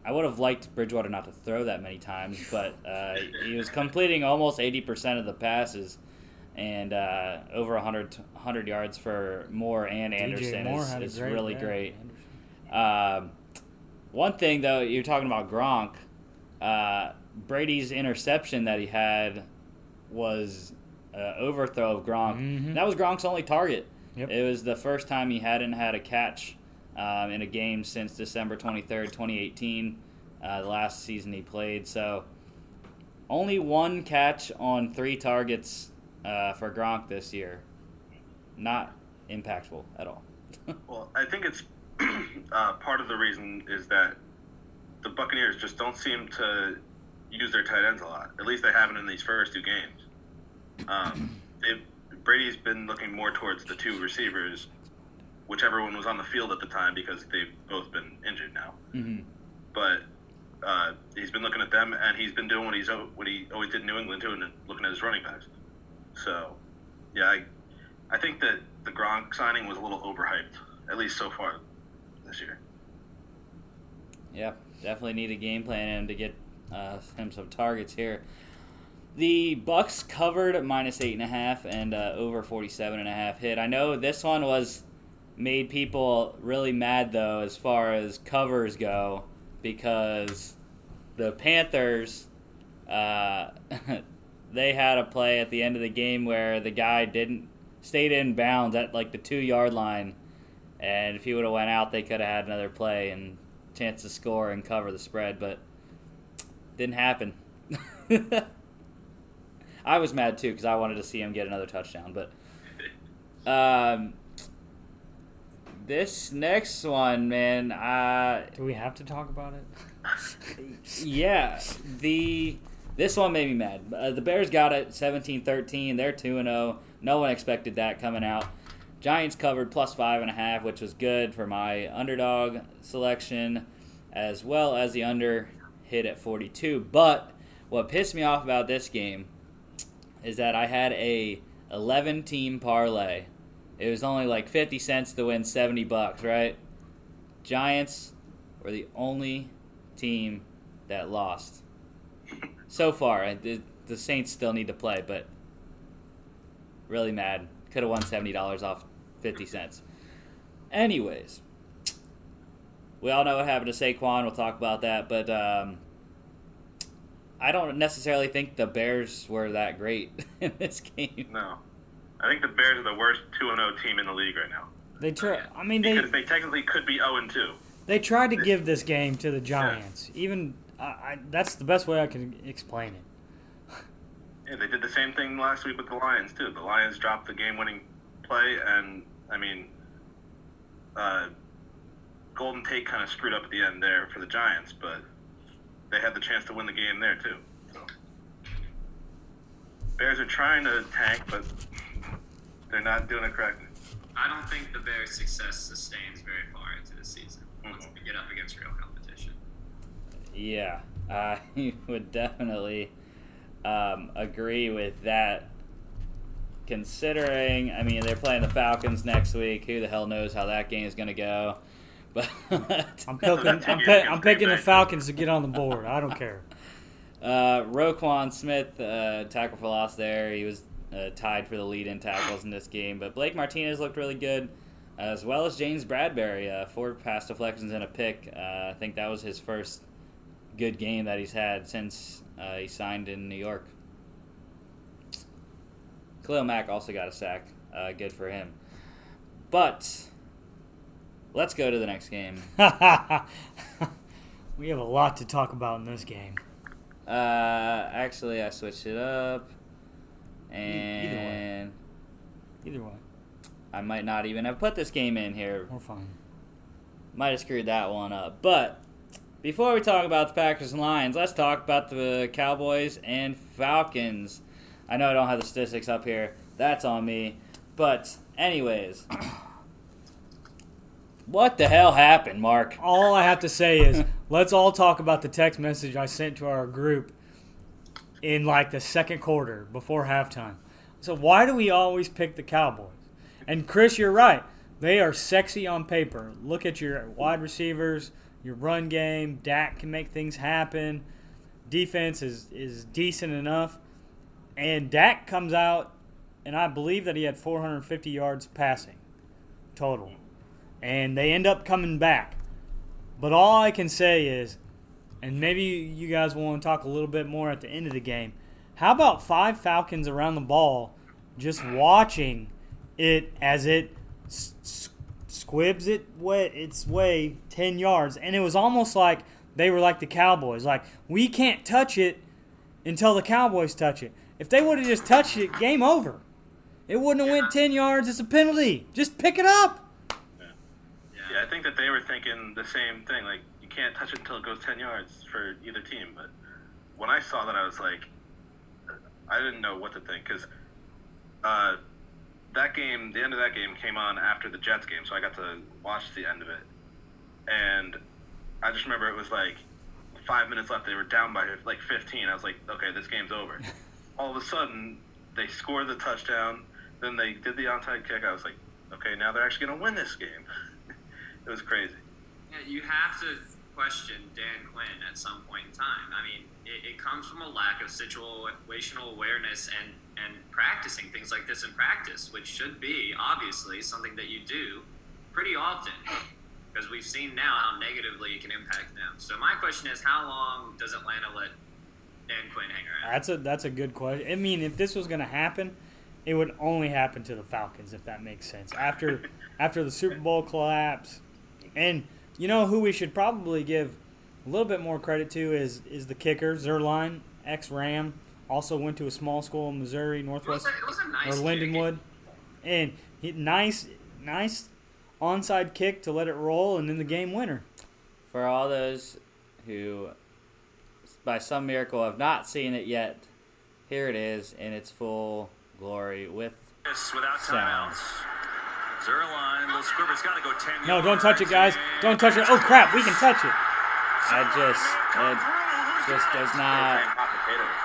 I would have liked Bridgewater not to throw that many times, but uh, he was completing almost 80% of the passes and uh, over 100, 100 yards for Moore and Anderson Moore is, is great really great. Um, one thing though, you're talking about Gronk. Uh, Brady's interception that he had was uh, overthrow of Gronk. Mhm. That was Gronk's only target. Yep. It was the first time he hadn't had a catch um, in a game since December 23rd, 2018, uh, the last season he played. So only one catch on three targets uh, for Gronk this year. Not impactful at all. Well, I think it's uh, part of the reason is that the Buccaneers just don't seem to use their tight ends a lot. At least they haven't in these first two games. Um, Brady's been looking more towards the two receivers, whichever one was on the field at the time, because they've both been injured now. mm-hmm. But uh, he's been looking at them, and he's been doing what he's what he always did in New England too, and looking at his running backs. So, yeah, I, I think that the Gronk signing was a little overhyped, at least so far this year. Yep, definitely need a game plan him to get uh, him some targets here. The Bucks covered minus eight and a half and uh, over forty seven and a half hit. I know this one was made people really mad though, as far as covers go, because the Panthers uh, they had a play at the end of the game where the guy didn't stayed in bounds at like the two yard line, and if he would have went out, they could have had another play and chance to score and cover the spread, but didn't happen. I was mad too because I wanted to see him get another touchdown, but um, this next one, man, uh, Do we have to talk about it? yeah, the this one made me mad. Uh, the Bears got it 17-13. They're two and zero. No one expected that coming out. Giants covered plus five and a half, which was good for my underdog selection, as well as the under hit at 42. But what pissed me off about this game is that I had a 11 team parlay. It was only like 50 cents to win 70 bucks, right? Giants were the only team that lost so far. The, Saints still need to play, but really mad. Could have won seventy dollars off fifty cents. Anyways, we all know what happened to Saquon. We'll talk about that, but um, I don't necessarily think the Bears were that great in this game. No, I think the Bears are the worst two and zero team in the league right now They try. I mean, they because they technically could be zero and two. they tried to give this game to the Giants. Even I, I, that's the best way I can explain it. Yeah, they did the same thing last week with the Lions too. The Lions dropped the game-winning play, and I mean, uh, Golden Tate kind of screwed up at the end there for the Giants, but they had the chance to win the game there too. So. Bears are trying to tank, but they're not doing it correctly. I don't think the Bears' success sustains very far into the season once Mhm. they get up against real competition. Yeah, I would definitely um, agree with that. Considering, I mean, they're playing the Falcons next week. Who the hell knows how that game is going to go? But I'm picking. I'm, pi- I'm picking the Falcons to get on the board. I don't care. Uh, Roquan Smith, uh, tackle for loss there. He was uh, tied for the lead in tackles in this game. But Blake Martinez looked really good, as well as James Bradberry. Uh, four pass deflections and a pick. Uh, I think that was his first good game that he's had since uh, he signed in New York. Khalil Mack also got a sack. Uh, good for him. But let's go to the next game. we have a lot to talk about in this game. Uh, actually, I switched it up, E- either way. and Either way, I might not even have put this game in here. we're fine. Might have screwed that one up. But before we talk about the Packers and Lions, let's talk about the Cowboys and Falcons. I know I don't have the statistics up here. That's on me. But anyways, what the hell happened, Mark? All I have to say is, let's all talk about the text message I sent to our group in like the second quarter before halftime. So why do we always pick the Cowboys? And Chris, you're right. They are sexy on paper. Look at your wide receivers, your run game. Dak can make things happen. Defense is is decent enough. And Dak comes out, and I believe that he had 450 yards passing total. And they end up coming back. But all I can say is, and maybe you guys want to talk a little bit more at the end of the game. How about five Falcons around the ball, just watching it as it s- squibs it way, its way ten yards, and it was almost like they were like the Cowboys, like we can't touch it, until the Cowboys touch it. If they would have just touched it, game over. It wouldn't have went 10 yards. It's a penalty. Just pick it up. Yeah, I think that they were thinking the same thing. Like, can't touch it until it goes 10 yards for either team. But when I saw that, I was like, I didn't know what to think because uh, that game, the end of that game came on after the Jets game, so I got to watch the end of it. And I just remember it was like five minutes left. They were down by like 15. I was like, okay, this game's over. All of a sudden, they scored the touchdown. Then they did the onside kick. I was like, okay, now they're actually going to win this game. it was crazy. Yeah, you have to question Dan Quinn at some point in time. I mean, it, it comes from a lack of situational awareness and, and practicing things like this in practice, which should be obviously something that you do pretty often because we've seen now how negatively it can impact them. So my question is, how long does Atlanta let Dan Quinn hang around? That's a that's a good question. I mean, if this was going to happen, it would only happen to the Falcons if that makes sense. After after the Super Bowl collapse, and you know who we should probably give a little bit more credit to is is the kicker Zuerlein, ex Ram, also went to a small school in Missouri, It was Northwest a, it was a nice or Lindenwood, and he, nice nice onside kick to let it roll, and then the game winner. For all those who, by some miracle, have not seen it yet, here it is in its full glory with This without Sound. timeouts. Zuerlein, little squibber's got to go 10 No, don't touch it, guys. Don't touch it. Oh crap, we can touch it. I just it just does not. Hot potatoes.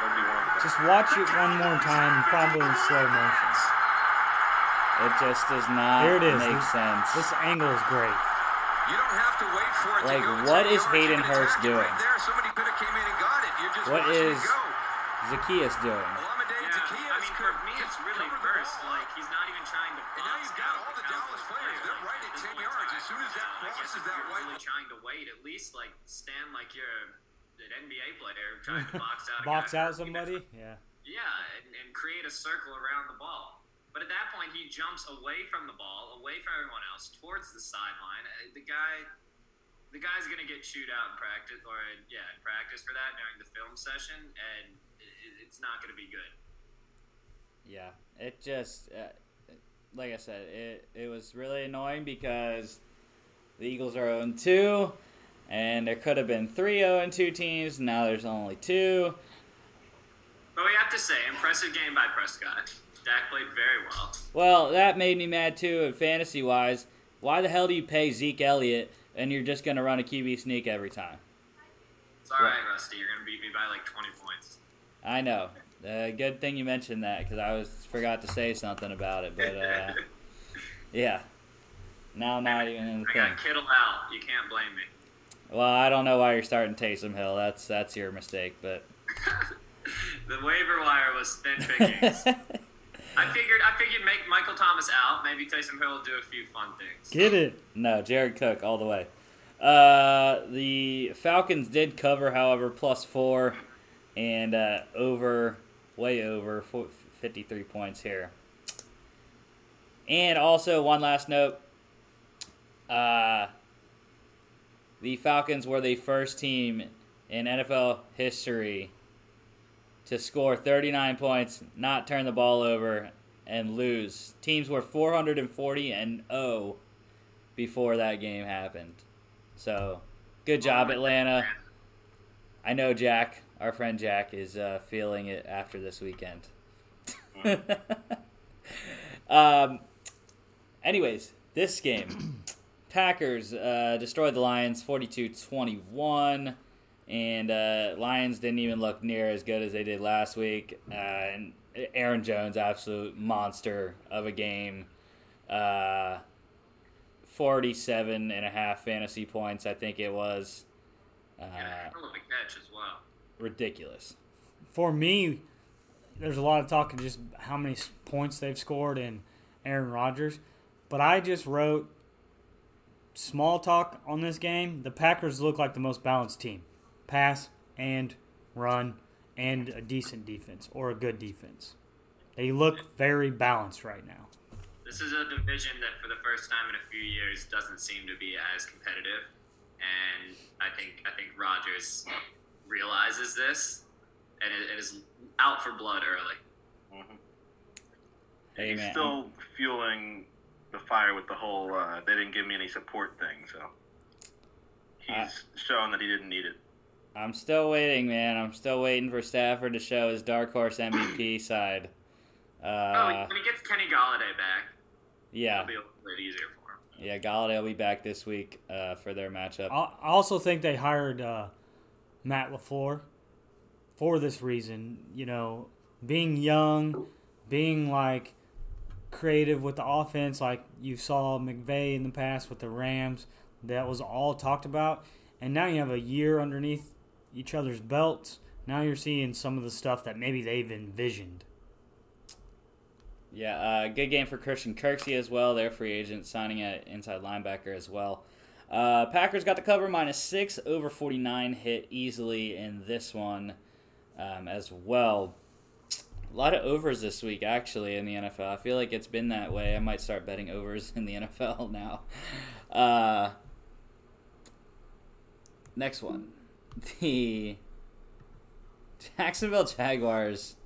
Nobody wanted to Just watch it one more time, probably in slow motion. It just does not Here it is. make sense. This angle is great. You don't have to wait for it Like, to go what 10 is yards. Hayden You Hurst doing? Right there. Somebody could have came in and got it. You're just What watching is it go. Zaccheaus doing? Olamide Yeah, Zaccheaus I mean, for could- me, it's could really cover the first. ball. Like, he's not even trying to. And now box you've got out all the the Dallas Cowboys players. player. They're Like, right at at this 10 point in yards. time, As soon as that uh, I guess crosses if that you're white really line- trying to wait, at least like stand like you're an NBA player trying to box out. Box out somebody. Yeah. Yeah, and, and create a circle around the ball. But at that point, he jumps away from the ball, away from everyone else, towards the sideline. Uh, The guy, the guy's gonna get chewed out in practice, or yeah, in practice for that during the film session, and it, it's not gonna be good. Yeah, it just uh, like I said, it it was really annoying because the Eagles are 0 2, and there could have been three 0 and 2 teams. Now there's only two. But we have to say, impressive game by Prescott. Dak played very well. Well, that made me mad too, and fantasy wise. Why the hell do you pay Zeke Elliott and you're just gonna run a QB sneak every time? It's all right, Rusty. You're gonna beat me by like 20 points. I know. Uh, good thing you mentioned that because I was forgot to say something about it, but uh, yeah. Now I'm not even in the I thing. got Kittle out. You can't blame me. Well, I don't know why you're starting Taysom Hill. That's that's your mistake, but The waiver wire was thin pickings. I figured I figured make Michael Thomas out. Maybe Taysom Hill will do a few fun things. Get it. no, Jared Cook all the way. Uh, the Falcons did cover, however, plus four and uh, over, way over fo- 53 points here. And also, one last note. Uh, the Falcons were the first team in NFL history to score 39 points, not turn the ball over, and lose. Teams were 440 and 0 before that game happened. So, good job, Atlanta. I know Jack, our friend Jack, is uh, feeling it after this weekend. um, anyways, this game. Packers uh, destroyed the Lions 42 21. And uh, Lions didn't even look near as good as they did last week. Uh, and Aaron Jones, absolute monster of a game. Uh, 47 and a half fantasy points, I think it was. Uh, Yeah, hell a catch as well. ridiculous. For me, there's a lot of talk of just how many points they've scored in Aaron Rodgers, but I just wrote small talk on this game. The Packers look like the most balanced team, pass and run, and a decent defense or a good defense. They look very balanced right now. This is a division that, for the first time in a few years, doesn't seem to be as competitive, and I think I think Rodgers realizes this and it, it is out for blood early. Mhm. Hey, He's man. still fueling the fire with the whole uh, "they didn't give me any support" thing. So he's Uh, showing that he didn't need it. I'm still waiting, man. I'm still waiting for Stafford to show his dark horse MVP side. oh, Uh, when he gets Kenny Golladay back, yeah, it'll be a little bit easier for him. yeah. Golladay will be back this week uh, for their matchup. I I also think they hired uh, Matt Lafleur for this reason. You know, being young, being like creative with the offense, like you saw McVay in the past with the Rams. That was all talked about, and now you have a year underneath each other's belts. Now you're seeing some of the stuff that maybe they've envisioned. Yeah, uh, good game for Christian Kirksey as well. Their free agent signing at inside linebacker as well. Uh, Packers got the cover minus six over 49 hit easily in this one um, as well. A lot of overs this week actually in the NFL. I feel like it's been that way. I might start betting overs in the NFL now. Uh, next one, the Jacksonville Jaguars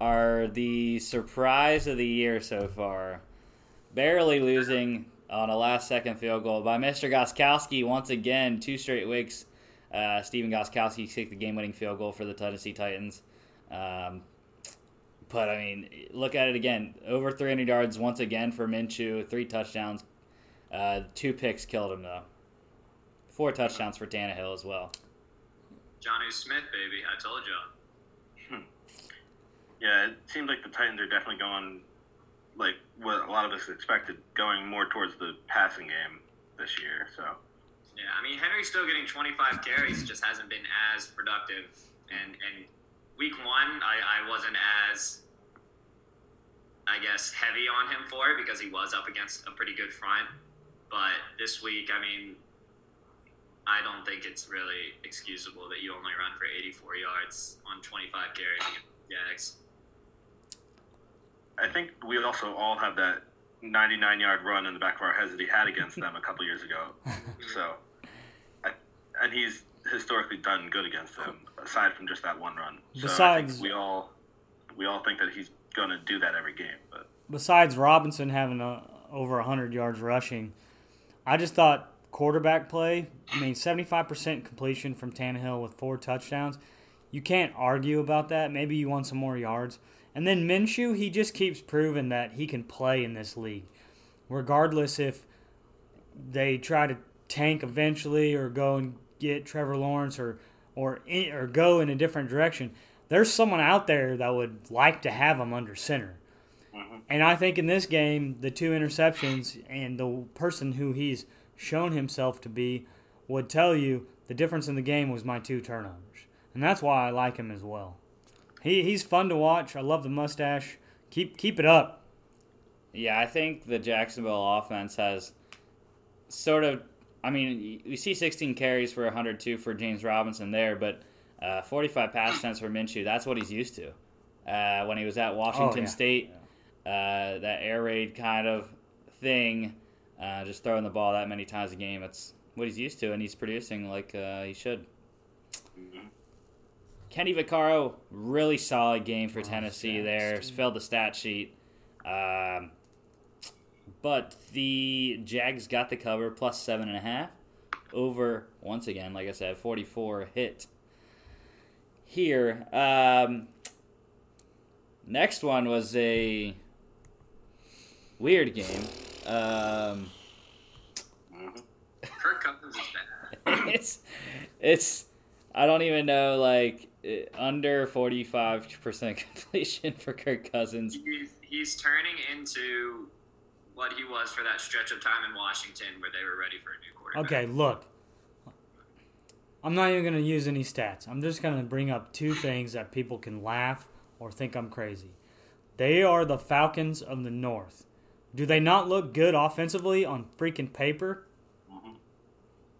are the surprise of the year so far. Barely losing on a last second field goal by Mr. Gostkowski once again, two straight weeks. Uh, Stephen Gostkowski kicked the game winning field goal for the Tennessee Titans. Um, but, I mean, look at it again. Over 300 yards once again for Minshew, three touchdowns. Uh, two picks killed him, though. Four touchdowns for Tannehill as well. Jonnu Smith, baby, I told you. Hmm. Yeah, it seems like the Titans are definitely going like what a lot of us expected, going more towards the passing game this year. So Yeah, I mean Henry's still getting 25 carries, just hasn't been as productive. And and week one, I, I wasn't as I guess heavy on him for it because he was up against a pretty good front. But this week, I mean, I don't think it's really excusable that you only run for 84 yards on 25 carries against Jags. I think we also all have that 99 yard run in the back of our heads that he had against them a couple years ago. So, I, and he's historically done good against them, aside from just that one run. Besides- think we all we all think that he's going to do that every game. But besides Robinson having a, over 100 yards rushing, I just thought quarterback play, I mean, 75% completion from Tannehill with four touchdowns. You can't argue about that. Maybe you want some more yards. And then Minshew, he just keeps proving that he can play in this league. Regardless if they try to tank eventually or go and get Trevor Lawrence or or in, or go in a different direction, there's someone out there that would like to have him under center. Mm-hmm. And I think in this game, the two interceptions and the person who he's shown himself to be would tell you the difference in the game was my two turnovers. And that's why I like him as well. He, he's fun to watch. I love the mustache. Keep keep it up. Yeah, I think the Jacksonville offense has sort of. I mean, we see 16 carries for 102 for James Robinson there, but uh, 45 pass attempts for Minshew. That's what he's used to. Uh, when he was at Washington yeah. State, uh, that air raid kind of thing, uh, just throwing the ball that many times a game. That's what he's used to, and he's producing like uh, he should. Kenny Vaccaro, really solid game for Tennessee there. Filled the stat sheet. Um, but the Jags got the cover plus seven and a half over once again, like I said, forty four hit here. Um, next one was a weird game. Um, Kirk Cousins is bad. it's it's I don't even know like eh, under forty five percent completion for Kirk Cousins. He's, he's turning into what he was for that stretch of time in Washington where they were ready for a new quarterback. Okay, look. I'm not even going to use any stats. I'm just going to bring up two things that people can laugh or think I'm crazy. They are the Falcons of the North. Do they not look good offensively on freaking paper? Mm-hmm.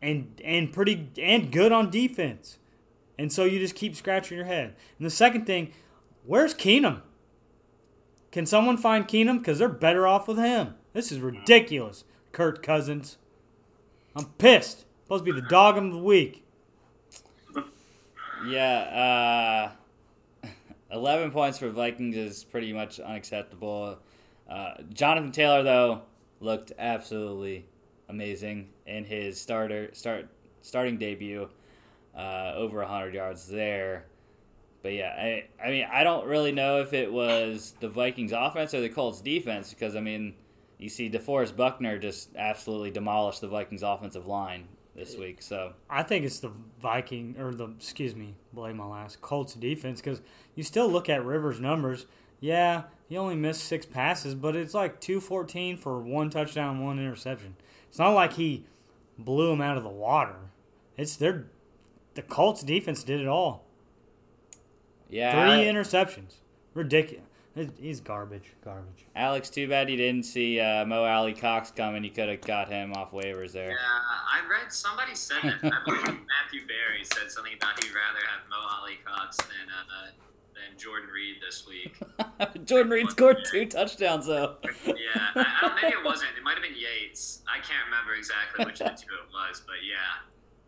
And and pretty and good on defense. And so you just keep scratching your head. And the second thing, where's Keenum? Can someone find Keenum? Because they're better off with him. This is ridiculous, Kirk Cousins. I'm pissed. Supposed to be the dog of the week. Yeah, uh, 11 points for Vikings is pretty much unacceptable. Uh, Jonathan Taylor, though, looked absolutely amazing in his starter start starting debut. Uh, over 100 yards there. But yeah, I, I mean, I don't really know if it was the Vikings offense or the Colts defense because, I mean, you see DeForest Buckner just absolutely demolished the Vikings offensive line this week. So I think it's the Viking or the excuse me, blame my last Colts defense because you still look at Rivers' numbers. Yeah, he only missed six passes, but it's like two fourteen for one touchdown, one interception. It's not like he blew him out of the water. It's their the Colts defense did it all. yeah, Three Ale- interceptions, ridiculous. It- He's garbage, garbage. Alex, too bad you didn't see uh, Mo Alie-Cox coming. You could have got him off waivers there. Yeah, I read somebody said that. I believe Matthew Berry said something about he'd rather have Mo Alie-Cox than uh, than Jordan Reed this week. Jordan Reed scored two touchdowns though. Yeah, I, I. Maybe it wasn't. It might have been Yates. I can't remember exactly which of the two it was, but yeah.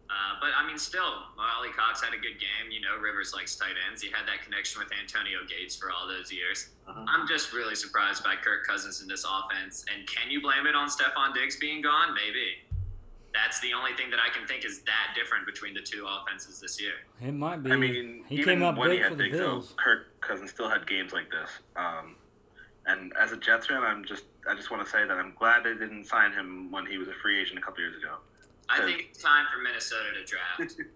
Uh, but I mean, still, Mo Alie-Cox had a good game. You know, Rivers likes tight ends. He had that connection with Antonio Gates for all those years. Uh-huh. I'm just really surprised by Kirk Cousins in this offense. And can you blame it on Stefon Diggs being gone? Maybe. That's the only thing that I can think is that different between the two offenses this year. It might be. I mean, he even came up when he had for the Diggs, though, Bills. Kirk Cousins still had games like this. Um, and as a Jets fan, I'm just I just want to say that I'm glad they didn't sign him when he was a free agent a couple years ago. I think it's time for Minnesota to draft.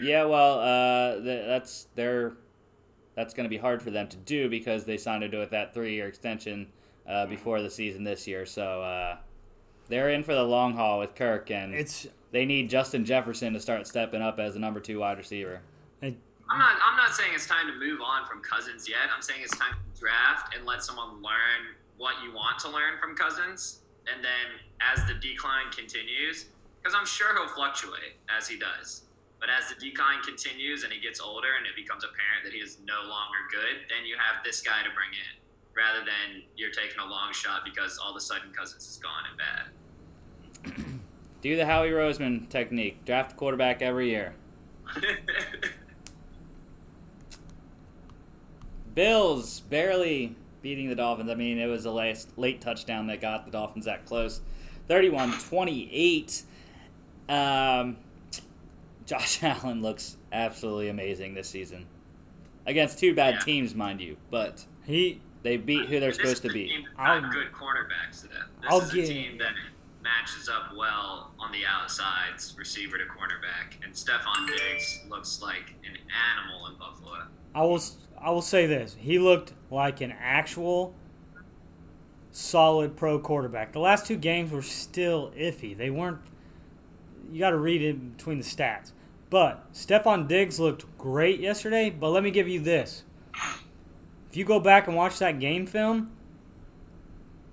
Yeah, well, uh, th- that's their that's going to be hard for them to do because they signed into it that three year extension uh, before the season this year. So uh, they're in for the long haul with Kirk, and It's they need Justin Jefferson to start stepping up as the number two wide receiver. it, I'm not. I'm not saying it's time to move on from Cousins yet. I'm saying it's time to draft and let someone learn what you want to learn from Cousins, and then as the decline continues, because I'm sure he'll fluctuate as he does. But as the decline continues and he gets older and it becomes apparent that he is no longer good, then you have this guy to bring in, rather than you're taking a long shot because all of a sudden Cousins is gone and bad. Do the Howie Roseman technique: draft a quarterback every year. Bills barely beating the Dolphins. I mean, it was a late, late touchdown that got the Dolphins that close. 31 28. Um, Josh Allen looks absolutely amazing this season. Against two bad Yeah. teams, mind you, but he they beat who they're This supposed to a be. team that's I'll- got good cornerbacks. This I'll is a give- team that matches up well on the outsides, receiver to cornerback. And Stefon Diggs looks like an animal in Buffalo. I will I will say this. He looked like an actual solid pro quarterback. The last two games were still iffy. They weren't you got to read in between the stats. But Stefon Diggs looked great yesterday, but let me give you this. If you go back and watch that game film,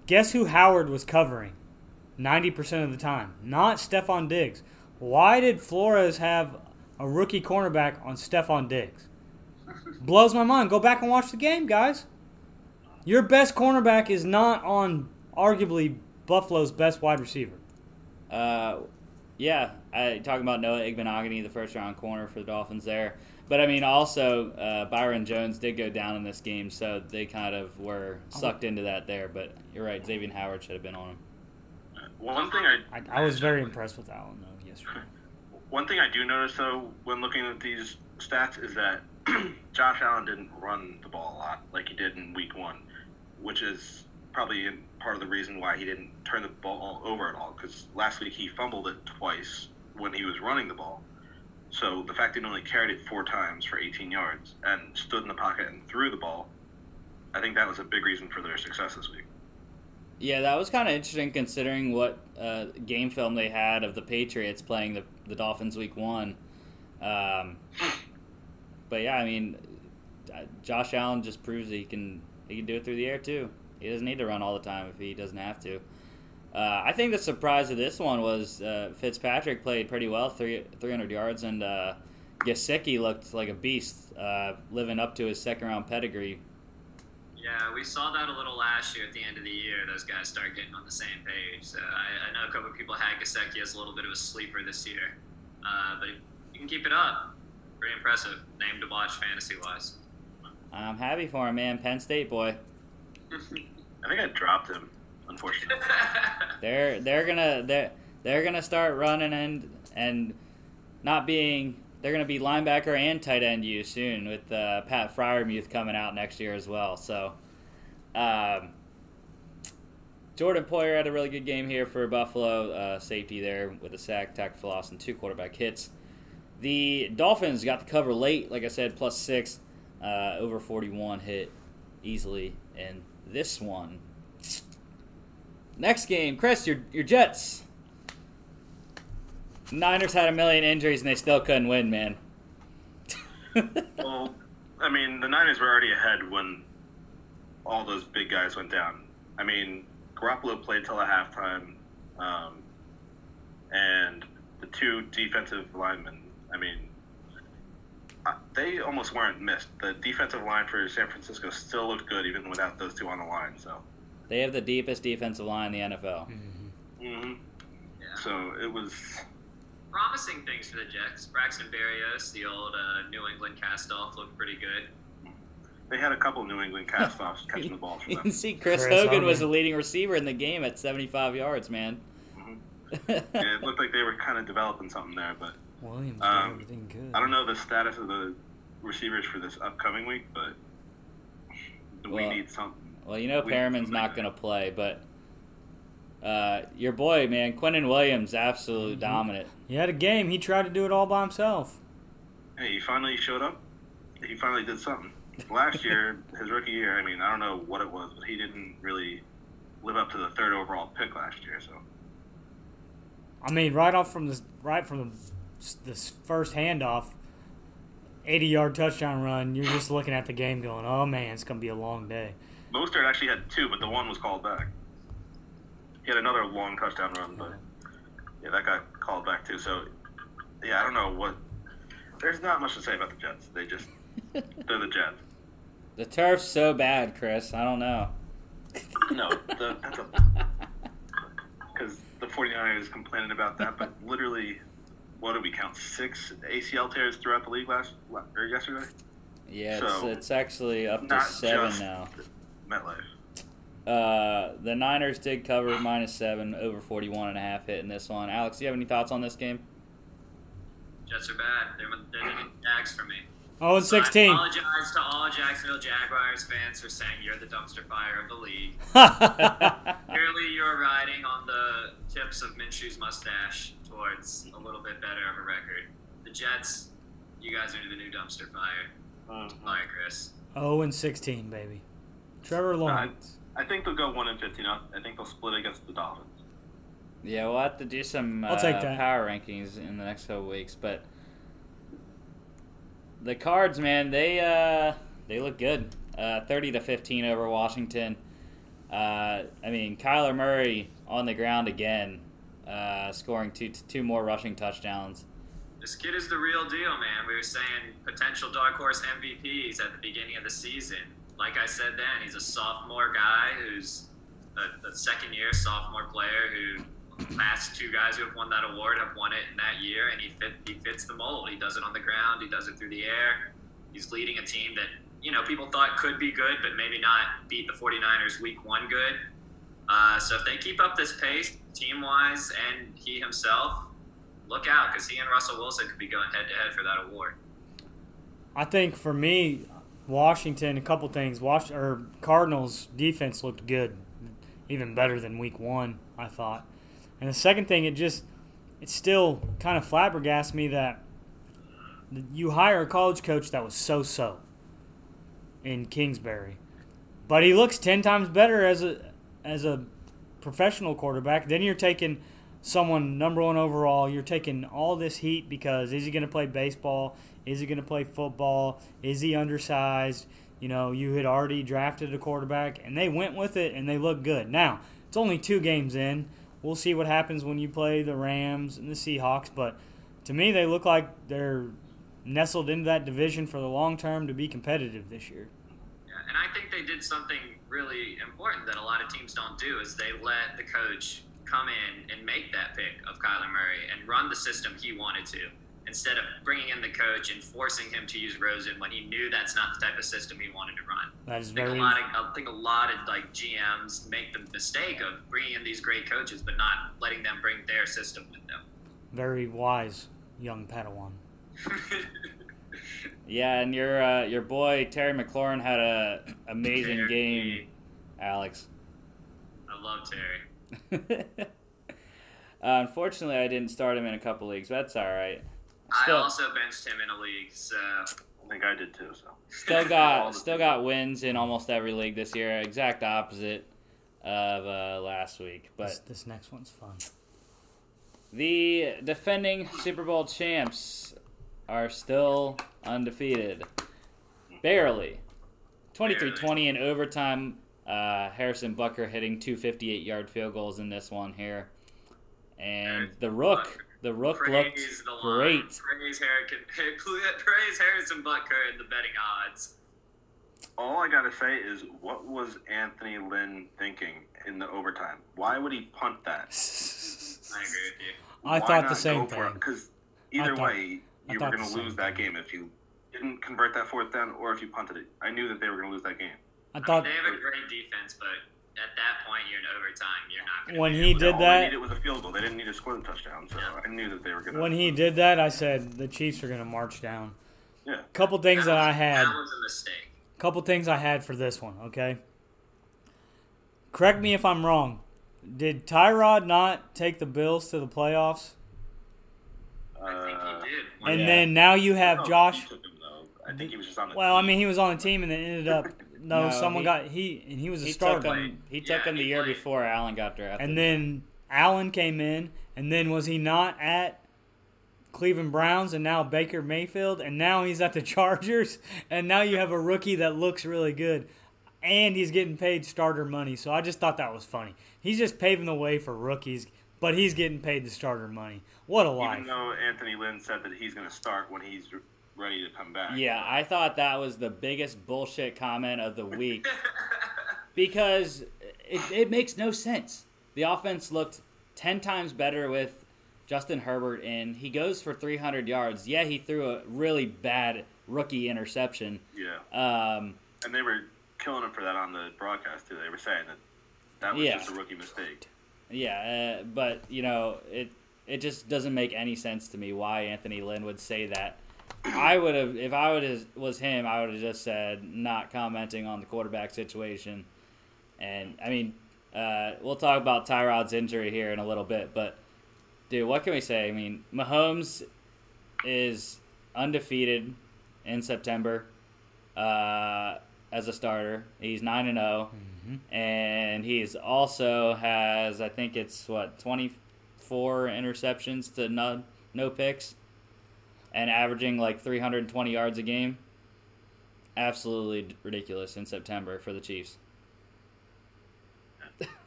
guess who Howard was covering 90% of the time? Not Stefon Diggs. Why did Flores have a rookie cornerback on Stefon Diggs? blows my mind. Go back and watch the game, guys. Your best cornerback is not on arguably Buffalo's best wide receiver. Uh, yeah, I talking about Noah Igbinoghene, the first round corner for the Dolphins there. But I mean, also uh, Byron Jones did go down in this game, so they kind of were sucked into that there. But you're right, Xavier Howard should have been on him. Well one thing I I, I was very impressed with Allen though yesterday. One thing I do notice though when looking at these stats is that Josh Allen didn't run the ball a lot like he did in Week One, which is probably part of the reason why he didn't turn the ball over at all. Because last week he fumbled it twice when he was running the ball. So the fact that he only carried it four times for 18 yards and stood in the pocket and threw the ball, I think that was a big reason for their success this week. Yeah, that was kind of interesting considering what uh, game film they had of the Patriots playing the, the Dolphins week one. Um, but yeah, I mean, Josh Allen just proves that he can he can do it through the air too. He doesn't need to run all the time if he doesn't have to. Uh, I think the surprise of this one was uh, Fitzpatrick played pretty well, three, 300 yards, and uh, Gesicki looked like a beast, uh, living up to his second round pedigree. Yeah, we saw that a little last year at the end of the year. Those guys start getting on the same page. So I, I know a couple of people had Gesicki as a little bit of a sleeper this year. Uh, but you can keep it up, pretty impressive. Name to watch fantasy wise. I'm happy for him, man. Penn State boy. I think I dropped him, unfortunately. They're they're gonna they're they're gonna start running and and not being they're gonna be linebacker and tight end you soon with uh, Pat Freiermuth coming out next year as well. So, um, Jordan Poyer had a really good game here for Buffalo uh, safety there with a sack, tackle for loss, and two quarterback hits. The Dolphins got the cover late, like I said, plus six, uh, over 41 hit easily in this one. Next game, Chris, your your Jets. Niners had a million injuries and they still couldn't win, man. well, I mean, the Niners were already ahead when all those big guys went down. I mean, Garoppolo played till a halftime, um, and the two defensive linemen. I mean, they almost weren't missed. The defensive line for San Francisco still looked good even without those two on the line. So, They have the deepest defensive line in the NFL. hmm Yeah. so it was. Promising things for the Jets. Braxton Berrios, the old uh, New England cast-off, looked pretty good. They had a couple New England cast-offs catching the ball You can them. see Chris, Chris Hogan, was the leading receiver in the game at 75 yards, man. Mhm. Yeah, it looked like they were kind of developing something there, but Williams Um, everything good. I don't know the status of the receivers for this upcoming week, but we Well, need something. well, you know We- Perriman's not going to play, but uh, your boy, man, Quinnen Williams, absolute Mhm. dominant. He had a game. He tried to do it all by himself. Hey, he finally showed up. He finally did something. Last year, his rookie year, I mean, I don't know what it was, but he didn't really live up to the third overall pick last year. So I mean, right off from this, right from the, this first handoff, 80 yard touchdown run. You're just looking at the game, going, "Oh man, it's gonna be a long day." Mostert actually had two, but the one was called back. He had another long touchdown run, but yeah, that got called back too. So yeah, I don't know what. There's not much to say about the Jets. They just they're the Jets. The turf's so bad, Chris. I don't know. No, the, that's a because the 49ers complaining about that, but literally, what did we count? Six ACL tears throughout the league last or yesterday. yeah, it's, So, it's actually up to seven now. MetLife. Uh, the Niners did cover minus seven over 41 and a half hit in this one. Alex, do you have any thoughts on this game? Jets are bad. They're, they're the Jags for me. Oh, and So I 16. apologize to all Jacksonville Jaguars fans for saying you're the dumpster fire of the league. Clearly, you're riding on the tips of Minshew's mustache towards a little bit better of a record. The Jets, you guys are the new dumpster fire. Mm-hmm. Bye, Chris. oh, and 16, baby. Trevor Lawrence. I think they'll go one and fifteen. I I think they'll split against the Dolphins. Yeah, we'll have to do some uh, I'll take that. power rankings in the next couple weeks, but the Cards, man, they uh, they look good. Uh, Thirty to fifteen over Washington. Uh, I mean, Kyler Murray on the ground again, uh, scoring two two more rushing touchdowns. This kid is the real deal, man. We were saying potential dark horse MVPs at the beginning of the season. Like I said then, he's a sophomore guy who's a, a second year sophomore player who last two guys who have won that award have won it in that year, and he fit he fits the mold. He does it on the ground, he does it through the air. He's leading a team that you know people thought could be good, but maybe not beat the 49ers week one good. Uh, so if they keep up this pace, team wise, and he himself, look out because he and Russell Wilson could be going head to head for that award. I think for me, Washington, a couple things. Wash or Cardinals defense looked good, even better than Week One, I thought. And the second thing, it just it still kind of flabbergasts me that you hire a college coach that was so-so in Kingsbury, but he looks ten times better as a as a professional quarterback. Then you're taking someone number one overall. You're taking all this heat because is he going to play baseball? Is he going to play football? Is he undersized? You know, you had already drafted a quarterback, and they went with it, and they look good. Now it's only two games in. We'll see what happens when you play the Rams and the Seahawks, but to me, they look like they're nestled into that division for the long term to be competitive this year. Yeah, and I think they did something really important that a lot of teams don't do is they let the coach come in and make that pick of Kyler Murray and run the system he wanted to. Instead of bringing in the coach and forcing him to use Rosen when he knew that's not the type of system he wanted to run. That is I think very a lot of I think a lot of like GMs make the mistake of bringing in these great coaches but not letting them bring their system with them. very wise young Padawan. Yeah, and your uh, your boy Terry McLaurin had a amazing Terry. game, Alex. I love Terry. uh, unfortunately, I didn't start him in a couple leagues. But that's all right. I Still, also benched him in a league, so I think I did too. So still got still got wins in almost every league this year. Exact opposite of uh, last week, but This, this next one's fun. The defending Super Bowl champs are still undefeated. Barely. 23 20 in overtime. Uh, Harrison Butker hitting two 58 yard field goals in this one here. And the Rook. Butker. The Rook praise looked the line. great. Praise Harrison, praise Harrison Butker in the betting odds. all I gotta say is, what was Anthony Lynn thinking in the overtime? Why would he punt that? I agree with you. I Why thought the same go for it? thing. Because either thought- way, you were going to lose that thing. game if you didn't convert that fourth down or if you punted it. I knew that they were going to lose that game. I I mean, thought they have a great defense, but at that point, you're in overtime. You're not going to when he did all that, they needed was a field goal. They didn't need to score the touchdown, so Yeah. I knew that they were going to. when he did that, I said the Chiefs are going to march down. Yeah. Couple things that I was- had. That was a mistake. couple things I had for this one, okay? Correct me if I'm wrong. Did Tyrod not take the Bills to the playoffs? I think Uh, he did. And Yeah. then now you have Josh. him. I think he was just on the Well, I mean, he was on the team and then ended up no, No, someone he- got he and he was a He starter. took him. He took Yeah, him the he year played. before Allen got drafted. And then Allen came in, and then was he not at Cleveland Browns and now Baker Mayfield, and now he's at the Chargers, and now you have a rookie that looks really good, and he's getting paid starter money. So I just thought that was funny. He's just paving the way for rookies, but he's getting paid the starter money. What a life! Even though Anthony Lynn said that he's going to start when he's r- ready to come back. Yeah, I thought that was the biggest bullshit comment of the week because it, it makes no sense. The offense looked 10 times better with Justin Herbert in. He goes for 300 yards. Yeah, he threw a really bad rookie interception. Yeah. Um, And they were killing him for that on the broadcast, too. They were saying that that was Yeah. just a rookie mistake. yeah, uh, but, you know, it, it just doesn't make any sense to me why Anthony Lynn would say that. I would have, if I would have was him, I would have just said not commenting on the quarterback situation. And I mean, uh, we'll talk about Tyrod's injury here in a little bit, but dude, what can we say? I mean, Mahomes is undefeated in September uh, as a starter. He's nine and zero, and he's also has I think it's what twenty four interceptions to no no picks, and averaging like three hundred and twenty yards a game. Absolutely ridiculous in September for the Chiefs.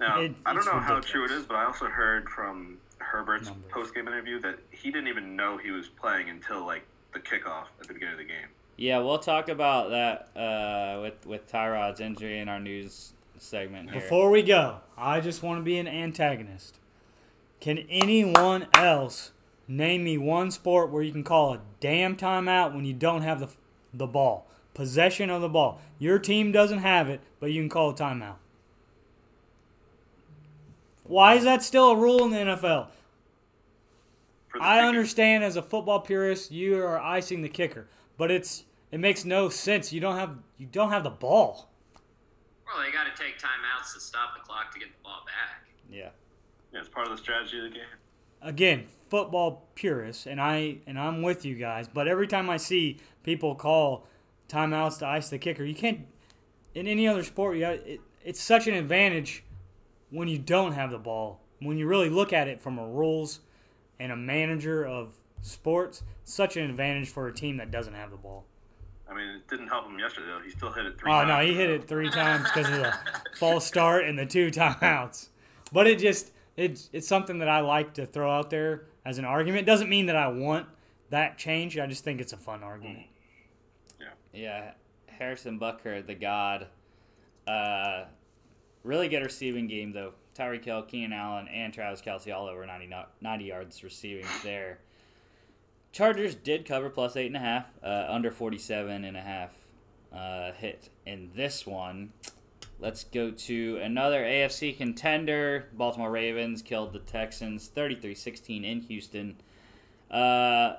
Now, It- I don't it's know how true it is, but I also heard from Herbert's Numbers. post game interview that he didn't even know he was playing until like the kickoff at the beginning of the game. Yeah, we'll talk about that uh, with with Tyrod's injury in our news segment here. Before we go, I just want to be an antagonist. Can anyone else name me one sport where you can call a damn timeout when you don't have the the ball, possession of the ball? Your team doesn't have it, but you can call a timeout. Why is that still a rule in the NFL? I understand as a football purist, you are icing the kicker, but it's it makes no sense. You don't have you don't have the ball. Well, they got to take timeouts to stop the clock to get the ball back. yeah, Yeah, it's part of the strategy of the game. again, football purists, and I and I'm with you guys. But every time I see people call timeouts to ice the kicker, you can't. In any other sport, you got, it, it's such an advantage when you don't have the ball. When you really look at it from a rules and a manager of sports, such an advantage for a team that doesn't have the ball. I mean, it didn't help him yesterday though. He still hit it three Oh times. no, he hit it three times because of the false start and the two timeouts. But it just it's it's something that I like to throw out there as an argument. Doesn't mean that I want that change. I just think it's a fun argument. yeah. Yeah. Harrison Butker, the god. Uh, really good receiving game though. Tyreek Hill, Keenan Allen, and Travis Kelce all over 90, 90 yards receiving there. Chargers did cover plus eight and a half, uh, under 47 and a half uh, hit in this one. Let's go to another AFC contender. Baltimore Ravens killed the Texans 33 16 in Houston. Uh,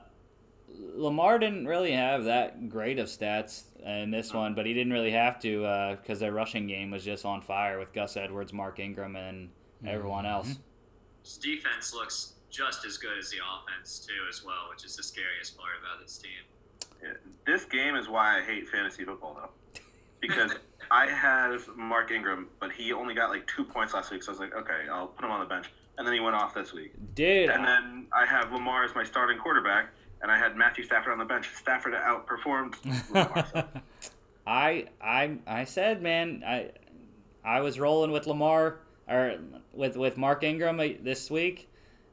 Lamar didn't really have that great of stats in this one, but he didn't really have to because their rushing game was just on fire with Gus Edwards, Mark Ingram, and everyone else. His defense looks just as good as the offense too, as well, which is the scariest part about this team. Yeah, This game is why I hate fantasy football, though, because I have Mark Ingram, but he only got like two points last week, so I was like, okay, I'll put him on the bench, and then he went off this week. Dude, And then I have Lamar as my starting quarterback, and I had Matthew Stafford on the bench. Stafford outperformed Lamar. so- I I I said, man, I I was rolling with Lamar or with with Mark Ingram uh, this week.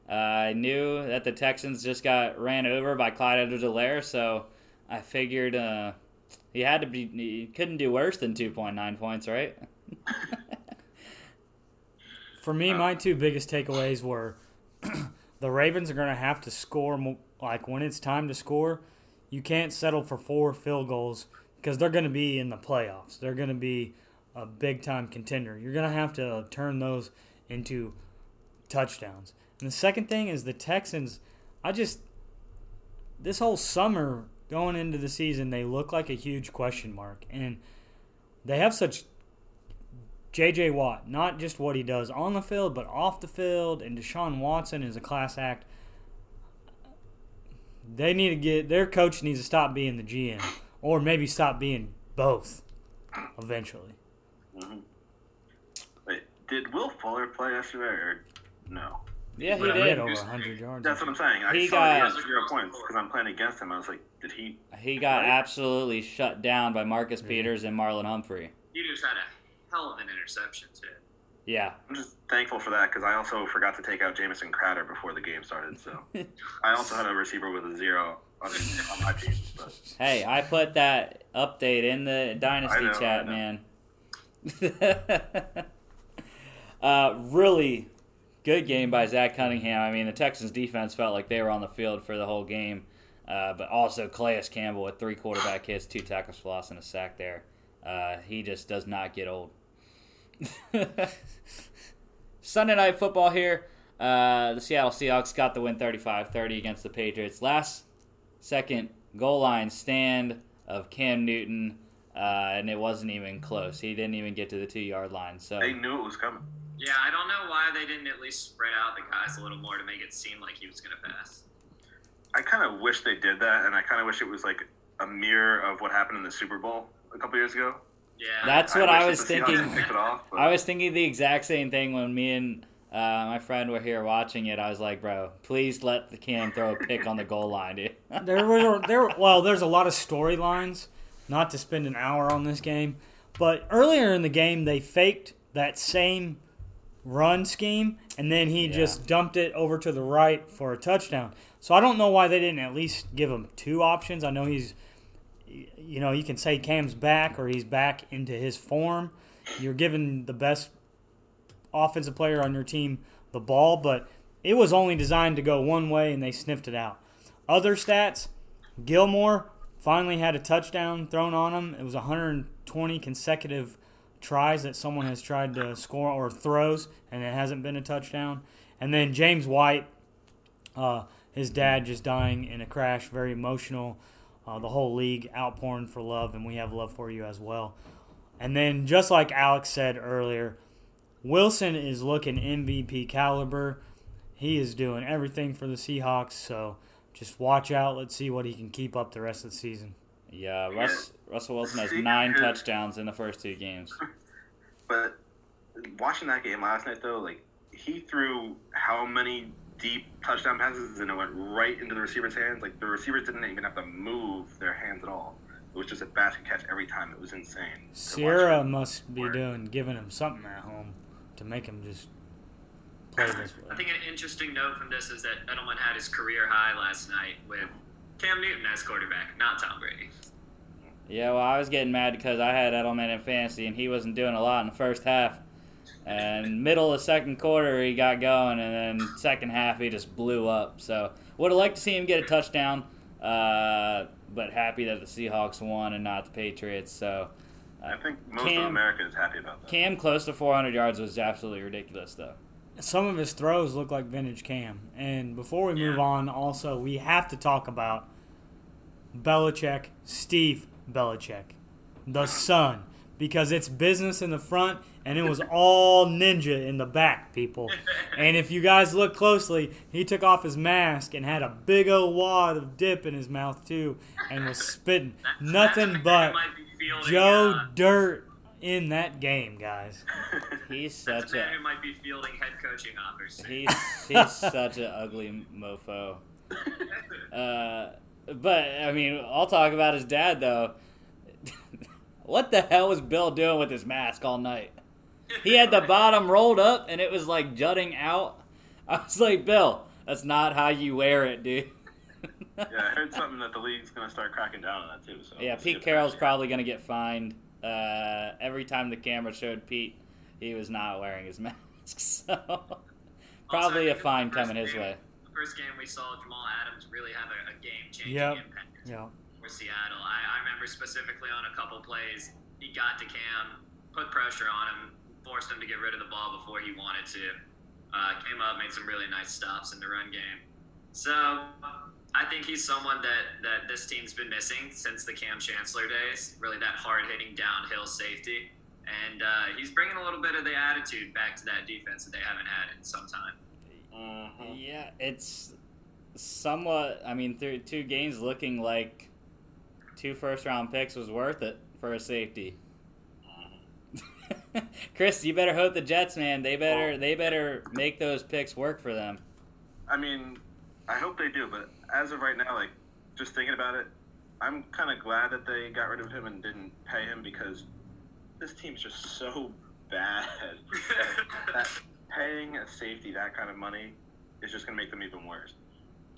Uh, I knew that the Texans just got ran over by Clyde Edwards-Helaire, so I figured uh, he had to be he couldn't do worse than two point nine points, right? For me, uh. my two biggest takeaways were the Ravens are going to have to score. mo- Like when it's time to score, you can't settle for four field goals because they're going to be in the playoffs. They're going to be a big time contender. You're going to have to turn those into touchdowns. And the second thing is the Texans. I just this whole summer going into the season, they look like a huge question mark, and they have such J.J. Watt, not just what he does on the field, but off the field, and Deshaun Watson is a class act. They need to get their coach needs to stop being the GM, or maybe stop being both, eventually. Mm-hmm. Wait, did Will Fuller play yesterday or no? Yeah, he Well, He had did. over 100 yards. That's what I'm saying. I He saw got- he has zero points because I'm playing against him. I was like, did he? He got Right. absolutely shut down by Marcus Peters and Marlon Humphrey. He just had a hell of an interception too. Yeah, I'm just thankful for that because I also forgot to take out Jamison Crowder before the game started. So I also had a receiver with a zero on, on my team. But Hey, I put that update in the Dynasty know, chat, man. uh, really good game by Zach Cunningham. I mean, the Texans defense felt like they were on the field for the whole game, uh, but also Calais Campbell with three quarterback hits, two tackles for loss, and a sack there. Uh, he just does not get old. Sunday night football here. Uh, the Seattle Seahawks got the win 35-30 against the Patriots. Last second goal line stand of Cam Newton, uh, and it wasn't even close. He didn't even get to the two yard line. So they knew it was coming. Yeah, I don't know why they didn't at least spread out the guys a little more to make it seem like he was going to pass. I kind of wish they did that, and I kind of wish it was like a mirror of what happened in the Super Bowl a couple years ago. Yeah, That's what I wish was that the Seahawks thinking. it off, I was thinking the exact same thing when me and uh, my friend were here watching it. I was like, "Bro, please let the Cam throw a pick on the goal line, dude." there were there well there's a lot of storylines not to spend an hour on this game but earlier in the game they faked that same run scheme and then he Yeah. just dumped it over to the right for a touchdown so i don't know why they didn't at least give him two options i know he's you know you can say cam's back or he's back into his form you're giving the best offensive player on your team the ball but it was only designed to go one way and they sniffed it out other stats Gilmore finally had a touchdown thrown on him. It was 120 consecutive tries that someone has tried to score or throws, and it hasn't been a touchdown. And then James White, uh, his dad just dying in a crash, very emotional. Uh, the whole league outpouring for love, and we have love for you as well. And then, just like Alex said earlier, Wilson is looking MVP caliber. He is doing everything for the Seahawks, so just watch out. Let's see what he can keep up the rest of the season. Yeah, Russ, Russell Wilson has nine touchdowns in the first two games. But watching that game last night, though, like he threw how many deep touchdown passes, and it went right into the receiver's hands. Like the receivers didn't even have to move their hands at all. It was just a basket catch every time. It was insane. Ciara must be work. doing giving him something at home to make him just play this way. I think an interesting note from this is that Edelman had his career high last night with Cam Newton as quarterback, not Tom Brady. Yeah, well, I was getting mad because I had Edelman in fantasy, and he wasn't doing a lot in the first half. And middle of the second quarter, he got going, and then second half, he just blew up. So would have liked to see him get a touchdown. Uh, but happy that the Seahawks won and not the Patriots. So I think most of Cam- America is happy about that. Cam close to 400 yards was absolutely ridiculous, though. Some of his throws look like vintage Cam. And before we move Yeah. on, also we have to talk about Belichick, Steve Belichick, the son, because it's business in the front and it was all ninja in the back, people. And if you guys look closely, he took off his mask and had a big old wad of dip in his mouth too, and was spitting nothing but Joe uh, Dirt in that game, guys. He's That's such a man who might be fielding head coaching offers. he's he's such an ugly mofo. Uh, but I mean, I'll talk about his dad though. what the hell was Bill doing with his mask all night? He had the bottom rolled up and it was like jutting out. I was like, Bill, that's not how you wear it, dude. yeah, I heard something that the league's going to start cracking down on that too. So Yeah, Pete Carroll's probably going to get fined. Uh, every time the camera showed Pete, he was not wearing his mask. So probably Also, I a think fine the first coming his game- way. The first game we saw Jamal Adams really have a, a game changing Yep. impact Yeah. for Seattle. I, I remember specifically on a couple plays, he got to Cam, put pressure on him, forced him to get rid of the ball before he wanted to. Uh, came up, made some really nice stops in the run game. So I think he's someone that, that this team's been missing since the Kam Chancellor days. Really, that hard hitting downhill safety. And uh, he's bringing a little bit of the attitude back to that defense that they haven't had in some time. Mhm. Yeah, it's somewhat. I mean, through two games, looking like two first round picks was worth it for a safety. Chris, you better hope the Jets, man. They better they better make those picks work for them. I mean, I hope they do, but as of right now, like just thinking about it, I'm kind of glad that they got rid of him and didn't pay him because this team's just so bad. that paying a safety that kind of money is just going to make them even worse.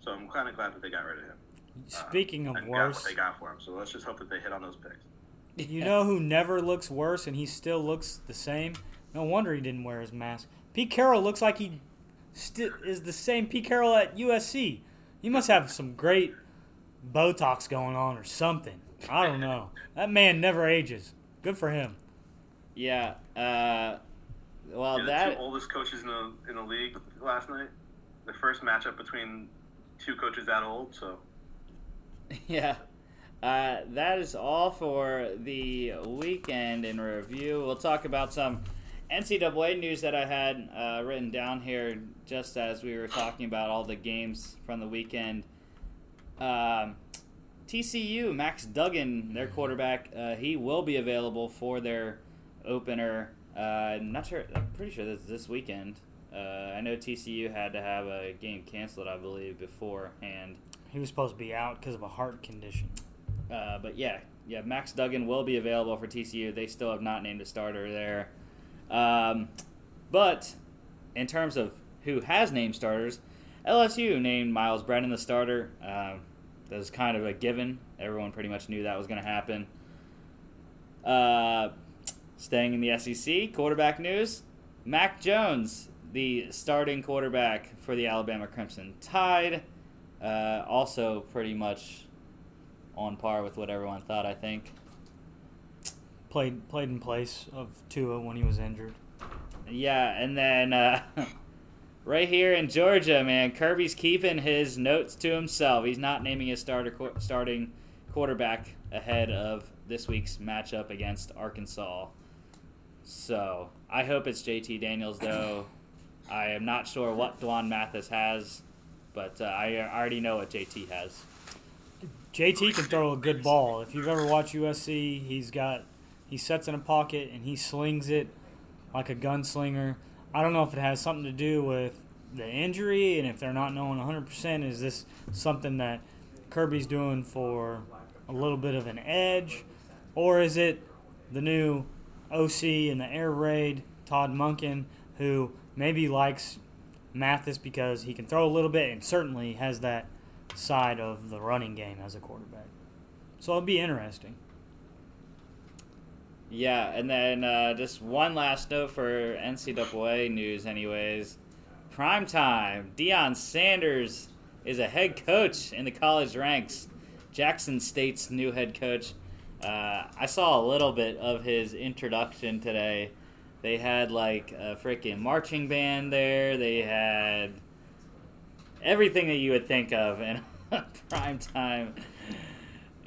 So I'm kind of glad that they got rid of him. uh, Speaking of and got worse, what they got for him. So let's just hope that they hit on those picks. You know who never looks worse and he still looks the same? No wonder he didn't wear his mask. Pete Carroll looks like he sti- is the same Pete Carroll at USC. He must have some great Botox going on or something. I don't know. That man never ages. Good for him. Yeah. Uh, well, Yeah, the that two oldest coaches in the in the league last night. The first matchup between two coaches that old. So Yeah. Uh, that is all for the weekend in review. We'll talk about some NCAA news that I had uh, written down here just as we were talking about all the games from the weekend. Um, TCU, Max Duggan, their quarterback, uh, he will be available for their opener. Uh, I'm not sure. I'm pretty sure this this weekend. Uh, I know TCU had to have a game canceled, I believe, beforehand. He was supposed to be out because of a heart condition. Uh, but yeah, yeah, Max Duggan will be available for TCU. They still have not named a starter there. Um, but in terms of who has named starters, LSU named Myles Brennan the starter. Um, that was kind of a given. Everyone pretty much knew that was going to happen. Uh, staying in the SEC, quarterback news: Mac Jones, the starting quarterback for the Alabama Crimson Tide, uh, also pretty much on par with what everyone thought. I think. Played played in place of Tua when he was injured. Yeah, and then uh, right here in Georgia, man, Kirby's keeping his notes to himself. He's not naming his starter qu- starting quarterback ahead of this week's matchup against Arkansas. So I hope it's JT Daniels, though. I am not sure what D'Wan Mathis has, but uh, I already know what JT has. JT can throw a good ball. If you've ever watched USC, he's got he sets in a pocket and he slings it like a gunslinger. I don't know if it has something to do with the injury and if they're not knowing 100% is this something that Kirby's doing for a little bit of an edge or is it the new OC in the air raid Todd Monken who maybe likes Mathis because he can throw a little bit and certainly has that side of the running game as a quarterback. So it'll be interesting. Yeah, and then uh, just one last note for NCAA news, anyways. Prime time. Deion Sanders is a head coach in the college ranks. Jackson State's new head coach. Uh, I saw a little bit of his introduction today. They had like a freaking marching band there. They had everything that you would think of in a prime time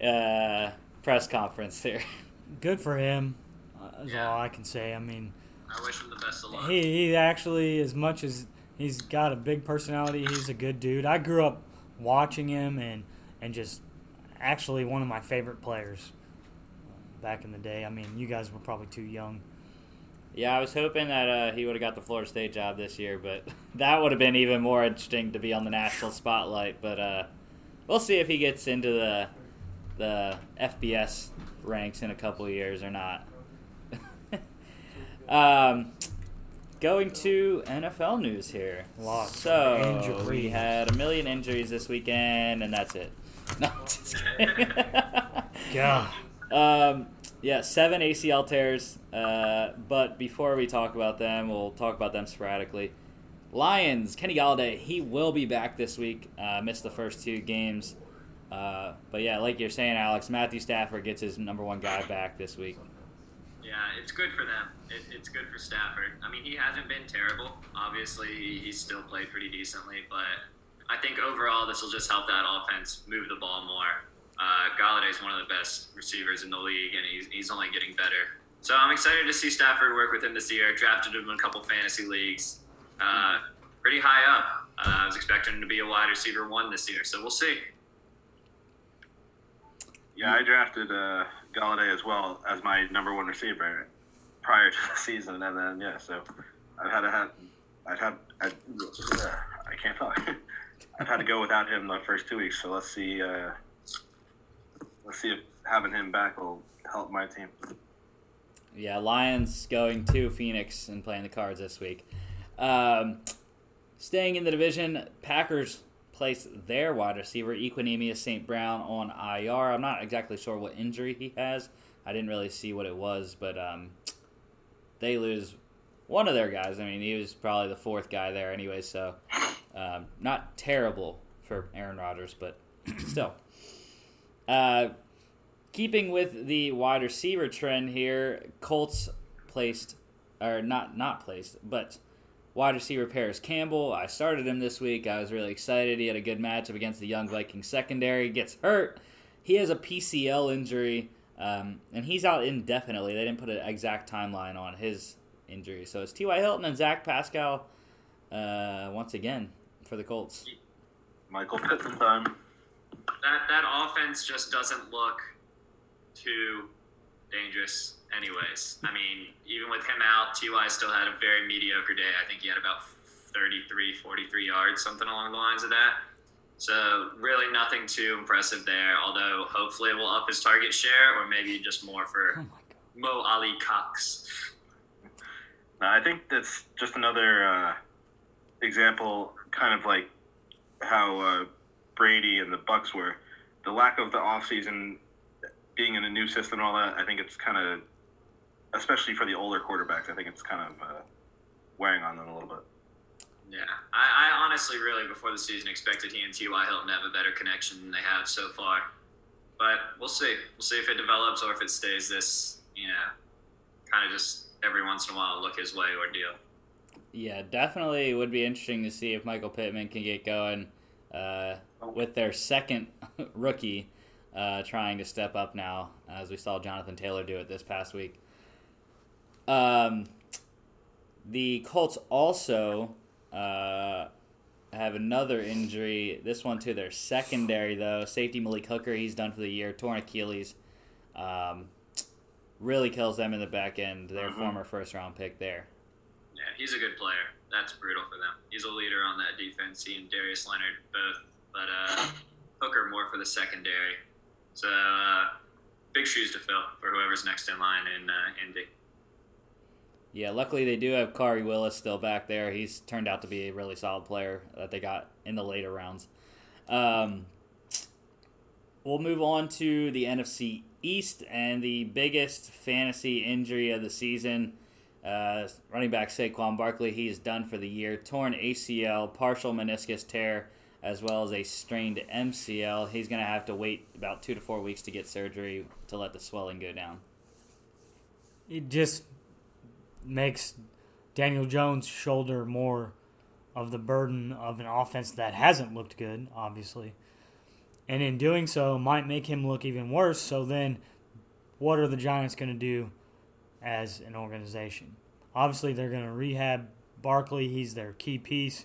uh, press conference there. Good for him. Uh, is Yeah. all I can say. I mean, I wish him the best of luck. he, he actually, as much as he's got a big personality, he's a good dude. I grew up watching him and and just actually one of my favorite players back in the day. I mean, you guys were probably too young. Yeah, I was hoping that uh, he would have got the Florida State job this year, but that would have been even more interesting to be on the national spotlight. But uh, we'll see if he gets into the the FBS ranks in a couple of years or not. um, going to NFL news here. Lots so we had a million injuries this weekend, and that's it. No, just kidding. God. Um, yeah, seven ACL tears. Uh, but before we talk about them, we'll talk about them sporadically. Lions, Kenny Golladay, he will be back this week. Uh, missed the first two games. Uh, but yeah, like you're saying, Alex, Matthew Stafford gets his number one guy back this week. Yeah, it's good for them. It, it's good for Stafford. I mean, he hasn't been terrible. Obviously, he- he's still played pretty decently, but I think overall this will just help that offense move the ball more. Uh, Golladay's one of the best receivers in the league, and he's, he's only getting better. So I'm excited to see Stafford work with him this year. Drafted him in a couple fantasy leagues. Uh, pretty high up. Uh, I was expecting him to be a wide receiver one this year, so we'll see. Yeah, I drafted uh, Golladay as well as my number one receiver prior to the season, and then yeah, so I've had to have I've had I, I can't talk. I've had to go without him the first two weeks, so let's see. Uh, let's see if having him back will help my team. Yeah, Lions going to Phoenix and playing the Cards this week. Um, staying in the division, Packers placed their wide receiver Equanimeous St. Brown on IR. I'm not exactly sure what injury he has. I didn't really see what it was, but um, they lose one of their guys. I mean, he was probably the fourth guy there anyway, so um, not terrible for Aaron Rodgers, but still. Uh, keeping with the wide receiver trend here, Colts placed, or not not placed, but wide receiver Parris Campbell. I started him this week. I was really excited. He had a good matchup against the young Viking secondary. Gets hurt. He has a PCL injury, um, and he's out indefinitely. They didn't put an exact timeline on his injury. So it's T.Y. Hilton and Zach Pascal uh, once again for the Colts. Michael Pittman time. that that offense just doesn't look too dangerous anyways. I mean, even with him out, TY still had a very mediocre day. I think he had about 33, 43 yards, something along the lines of that. So really nothing too impressive there, although hopefully it will up his target share or maybe just more Oh for my God. Mo Ali Cox. I think that's just another uh, example, kind of like how uh, Brady and the Bucks were. The lack of the offseason, being in a new system and all that, I think it's kind of, especially for the older quarterbacks, I think it's kind of uh, wearing on them a little bit. Yeah, I, I honestly really before the season expected he and T.Y. Hilton to have a better connection than they have so far. But we'll see. We'll see if it develops or if it stays this, you know, kind of just every once in a while look his way ordeal. Yeah, definitely would be interesting to see if Michael Pittman can get going uh, with their second rookie uh, trying to step up now, as we saw Jonathan Taylor do it this past week. Um, the Colts also uh, have another injury. This one to their secondary, though. Safety Malik Hooker, he's done for the year, torn Achilles. Um, really kills them in the back end. Their Mhm. former first round pick there. Yeah, he's a good player. That's brutal for them. He's a leader on that defense. He and Darius Leonard both, but uh, Hooker more for the secondary. So uh, big shoes to fill for whoever's next in line in uh, Indy. Yeah, luckily they do have Khari Willis still back there. He's turned out to be a really solid player that they got in the later rounds. Um, we'll move on to the NFC East and the biggest fantasy injury of the season. Uh, running back Saquon Barkley, he is done for the year. Torn ACL, partial meniscus tear. as well as a strained MCL. He's going to have to wait about two to four weeks to get surgery to let the swelling go down. It just makes Daniel Jones shoulder more of the burden of an offense that hasn't looked good, obviously. And in doing so, might make him look even worse. So then, what are the Giants going to do as an organization? Obviously, they're going to rehab Barkley. He's their key piece,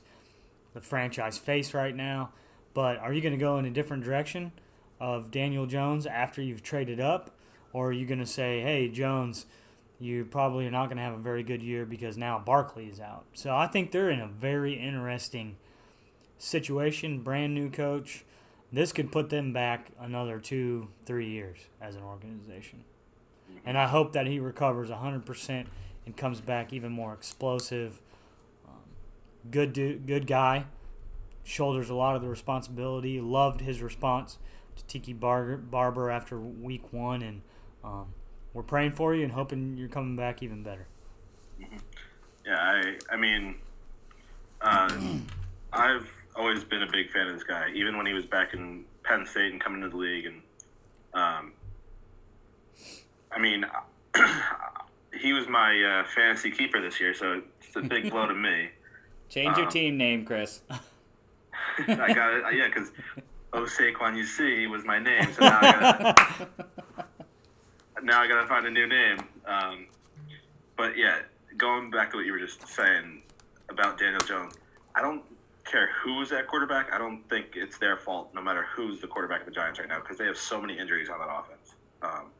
the franchise face right now. But are you going to go in a different direction of Daniel Jones after you've traded up? Or are you going to say, hey, Jones, you probably are not going to have a very good year because now Barkley is out. So I think they're in a very interesting situation. Brand new coach. This could put them back another two, three years as an organization. And I hope that he recovers 100% and comes back even more explosive. Um, good, du- good guy. Shoulders a lot of the responsibility. Loved his response to Tiki Bar- Barber after week one. And um, we're praying for you and hoping you're coming back even better. Yeah, I I mean, uh, I've always been a big fan of this guy, even when he was back in Penn State and coming to the league, and um, I mean, he was my uh, fantasy keeper this year, so it's a big blow to me. Change your Um, team name, Chris. I got it, yeah, because Oh Saquon You See was my name, so now I gotta now I gotta find a new name. Um, but yeah, going back to what you were just saying about Daniel Jones, I don't care who's at quarterback. I don't think it's their fault, no matter who's the quarterback of the Giants right now, because they have so many injuries on that offense. Um,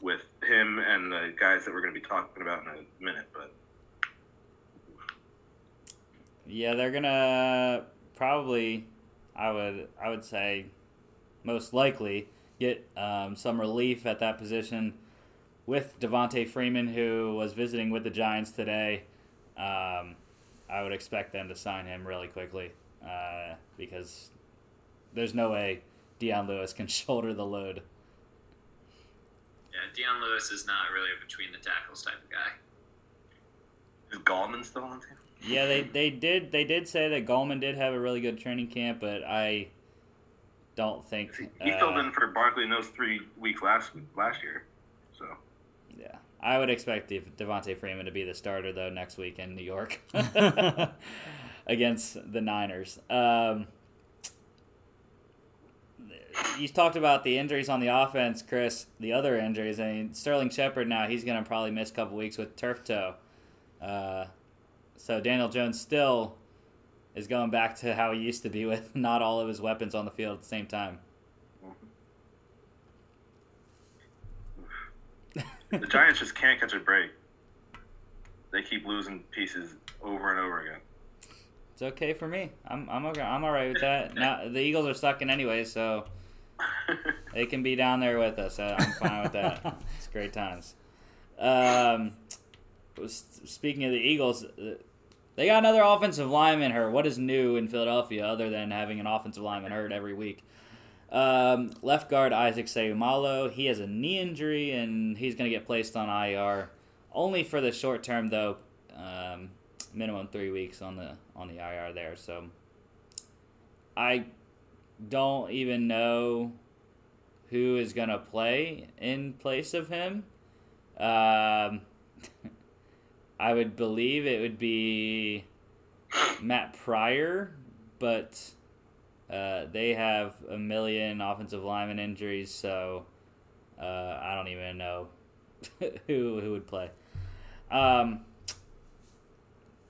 with him and the guys that we're going to be talking about in a minute, but Yeah, they're gonna probably, I would, I would say, most likely get um, some relief at that position with Devonta Freeman, who was visiting with the Giants today. Um, I would expect them to sign him really quickly uh, because there's no way Dion Lewis can shoulder the load. Yeah, Dion Lewis is not really a between the tackles type of guy. is Gallman still on the team? Yeah, they, they did they did say that Gallman did have a really good training camp, but I don't think He filled uh, in for Barkley in those three weeks last last year, so. Yeah, I would expect Devonta Freeman to be the starter though next week in New York against the Niners. Um, you talked about the injuries on the offense, Chris. The other injuries. I mean, Sterling Shepard now he's going to probably miss a couple weeks with turf toe. Uh, so Daniel Jones still is going back to how he used to be with not all of his weapons on the field at the same time. The Giants just can't catch a break. They keep losing pieces over and over again. It's okay for me. I'm I'm okay. I'm all right with that. Now the Eagles are sucking anyway, so they can be down there with us. I'm fine with that. It's great times. Um, speaking of the Eagles, uh, they got another offensive lineman hurt. What is new in Philadelphia other than having an offensive lineman hurt every week? Um, left guard Isaac Seumalo, he has a knee injury and he's going to get placed on IR, only for the short term though. Um, minimum three weeks on the on the IR there. So I don't even know who is going to play in place of him. Um, I would believe it would be Matt Pryor, but uh, they have a million offensive lineman injuries, so uh, I don't even know who who would play. Um,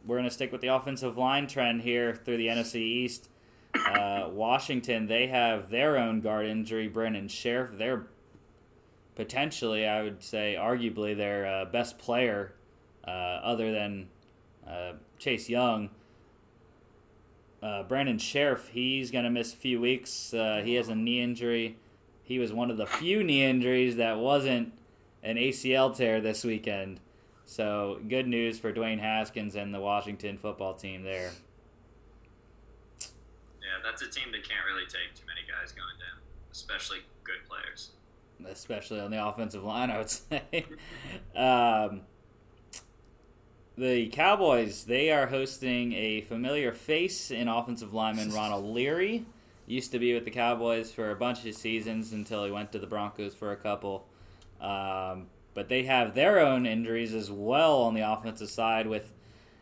we're going to stick with the offensive line trend here through the NFC East. Uh, Washington, they have their own guard injury. Brandon Scherff, they're potentially, I would say, arguably their uh, best player, other than uh, Chase Young. Uh, Brandon Scherff, he's going to miss a few weeks. Uh, he has a knee injury. He was one of the few knee injuries that wasn't an ACL tear this weekend. So good news for Dwayne Haskins and the Washington football team there. Yeah, that's a team that can't really take too many guys going down, especially good players. especially on the offensive line, I would say. um, the Cowboys, they are hosting a familiar face in offensive lineman Ronald Leary. Used to be with the Cowboys for a bunch of seasons until he went to the Broncos for a couple. Um, but they have their own injuries as well on the offensive side with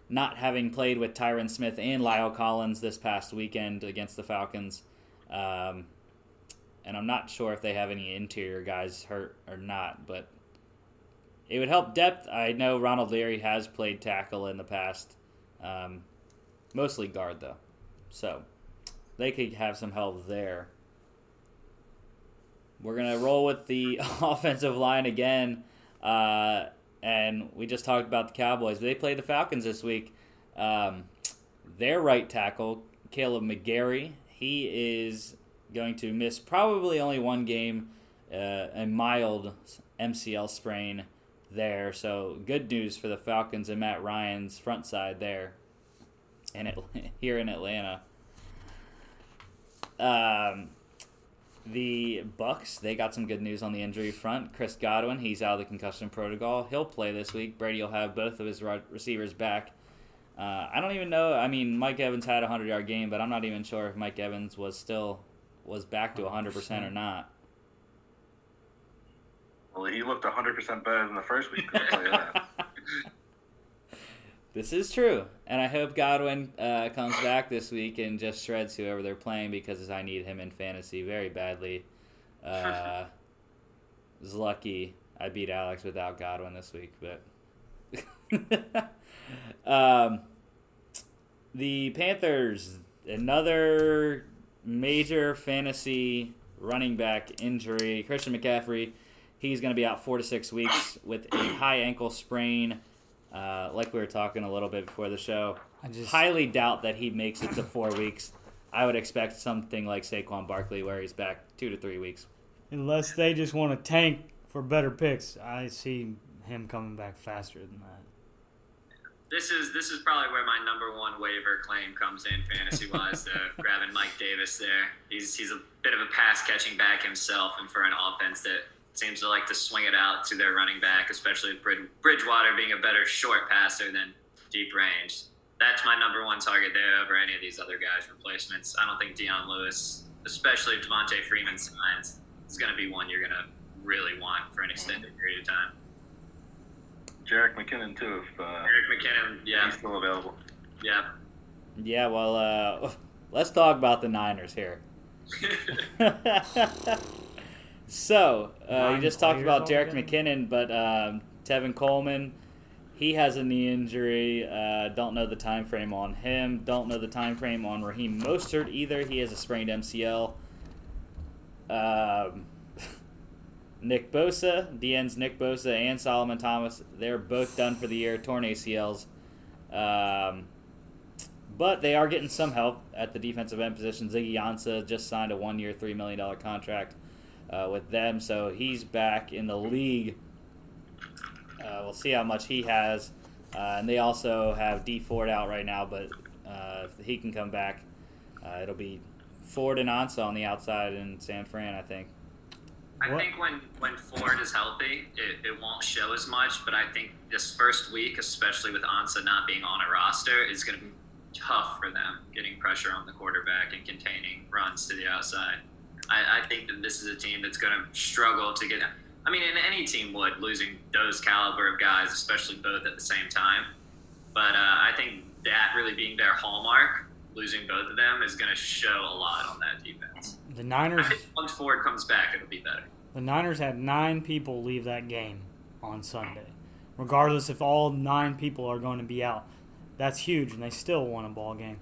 not having played with Tyron Smith and La'el Collins this past weekend against the Falcons. Um, and I'm not sure if they have any interior guys hurt or not, but it would help depth. I know Ronald Leary has played tackle in the past, um, mostly guard though, so they could have some help there. We're gonna roll with the offensive line again, uh, and we just talked about the Cowboys. They play the Falcons this week. Um, their right tackle, Kaleb McGary, he is going to miss probably only one game, uh, a mild MCL sprain there. So good news for the Falcons and Matt Ryan's front side there, and here in Atlanta. Um, the Bucks they got some good news on the injury front. Chris Godwin he's out of the concussion protocol. He'll play this week. Brady will have both of his receivers back. Uh, I don't even know. I mean, Mike Evans had a hundred yard game, but I'm not even sure if Mike Evans was still was back to 100 percent or not. Well, he looked 100 percent better than the first week. I'll tell you that. This is true, and I hope Godwin uh, comes back this week and just shreds whoever they're playing because I need him in fantasy very badly. Uh, was lucky I beat Alex without Godwin this week, but um, the Panthers another major fantasy running back injury. Christian McCaffrey, he's going to be out four to six weeks with a high ankle sprain. Uh, like we were talking a little bit before the show, I just highly doubt that he makes it to four weeks. I would expect something like Saquon Barkley, where he's back two to three weeks. unless they just want to tank for better picks, I see him coming back faster than that. This is this is probably where my number one waiver claim comes in fantasy wise. uh, grabbing Mike Davis there. He's he's a bit of a pass catching back himself, and for an offense that seems to like to swing it out to their running back, especially with Bridgewater being a better short passer than deep range. That's my number one target there over any of these other guys' replacements. I don't think Dion Lewis, especially if Devonta Freeman signs, is going to be one you're going to really want for an extended period of time. Jerick McKinnon too, if uh, Jerick McKinnon, yeah, he's still available. yeah. Yeah, well, uh, let's talk about the Niners here. so, uh, you just talked about Derek altogether? McKinnon, but um, Tevin Coleman, he has a knee injury. Uh, don't know the time frame on him. Don't know the time frame on Raheem Mostert either. He has a sprained MCL. Um, Nick Bosa, DN's Nick Bosa and Solomon Thomas, they're both done for the year, torn ACLs. Um, but they are getting some help at the defensive end position. Ziggy Ansah just signed a one-year, three million dollar contract uh, with them, so he's back in the league. Uh, we'll see how much he has, uh, and they also have Dee Ford out right now, but uh, if he can come back, uh, it'll be Ford and Ansah on the outside in San Fran, I think. I What- think when, when Ford is healthy, it, it won't show as much. But I think this first week, especially with Ansah not being on a roster, is going to be tough for them getting pressure on the quarterback and containing runs to the outside. I, I think that this is a team that's going to struggle to get. I mean, and any team would losing those caliber of guys, especially both at the same time. But uh, I think that really being their hallmark, losing both of them, is going to show a lot on that defense. The I Niners, think once Ford comes back, it'll be better. the Niners had nine people leave that game on Sunday, regardless if all nine people are going to be out. That's huge, and they still won a ball game.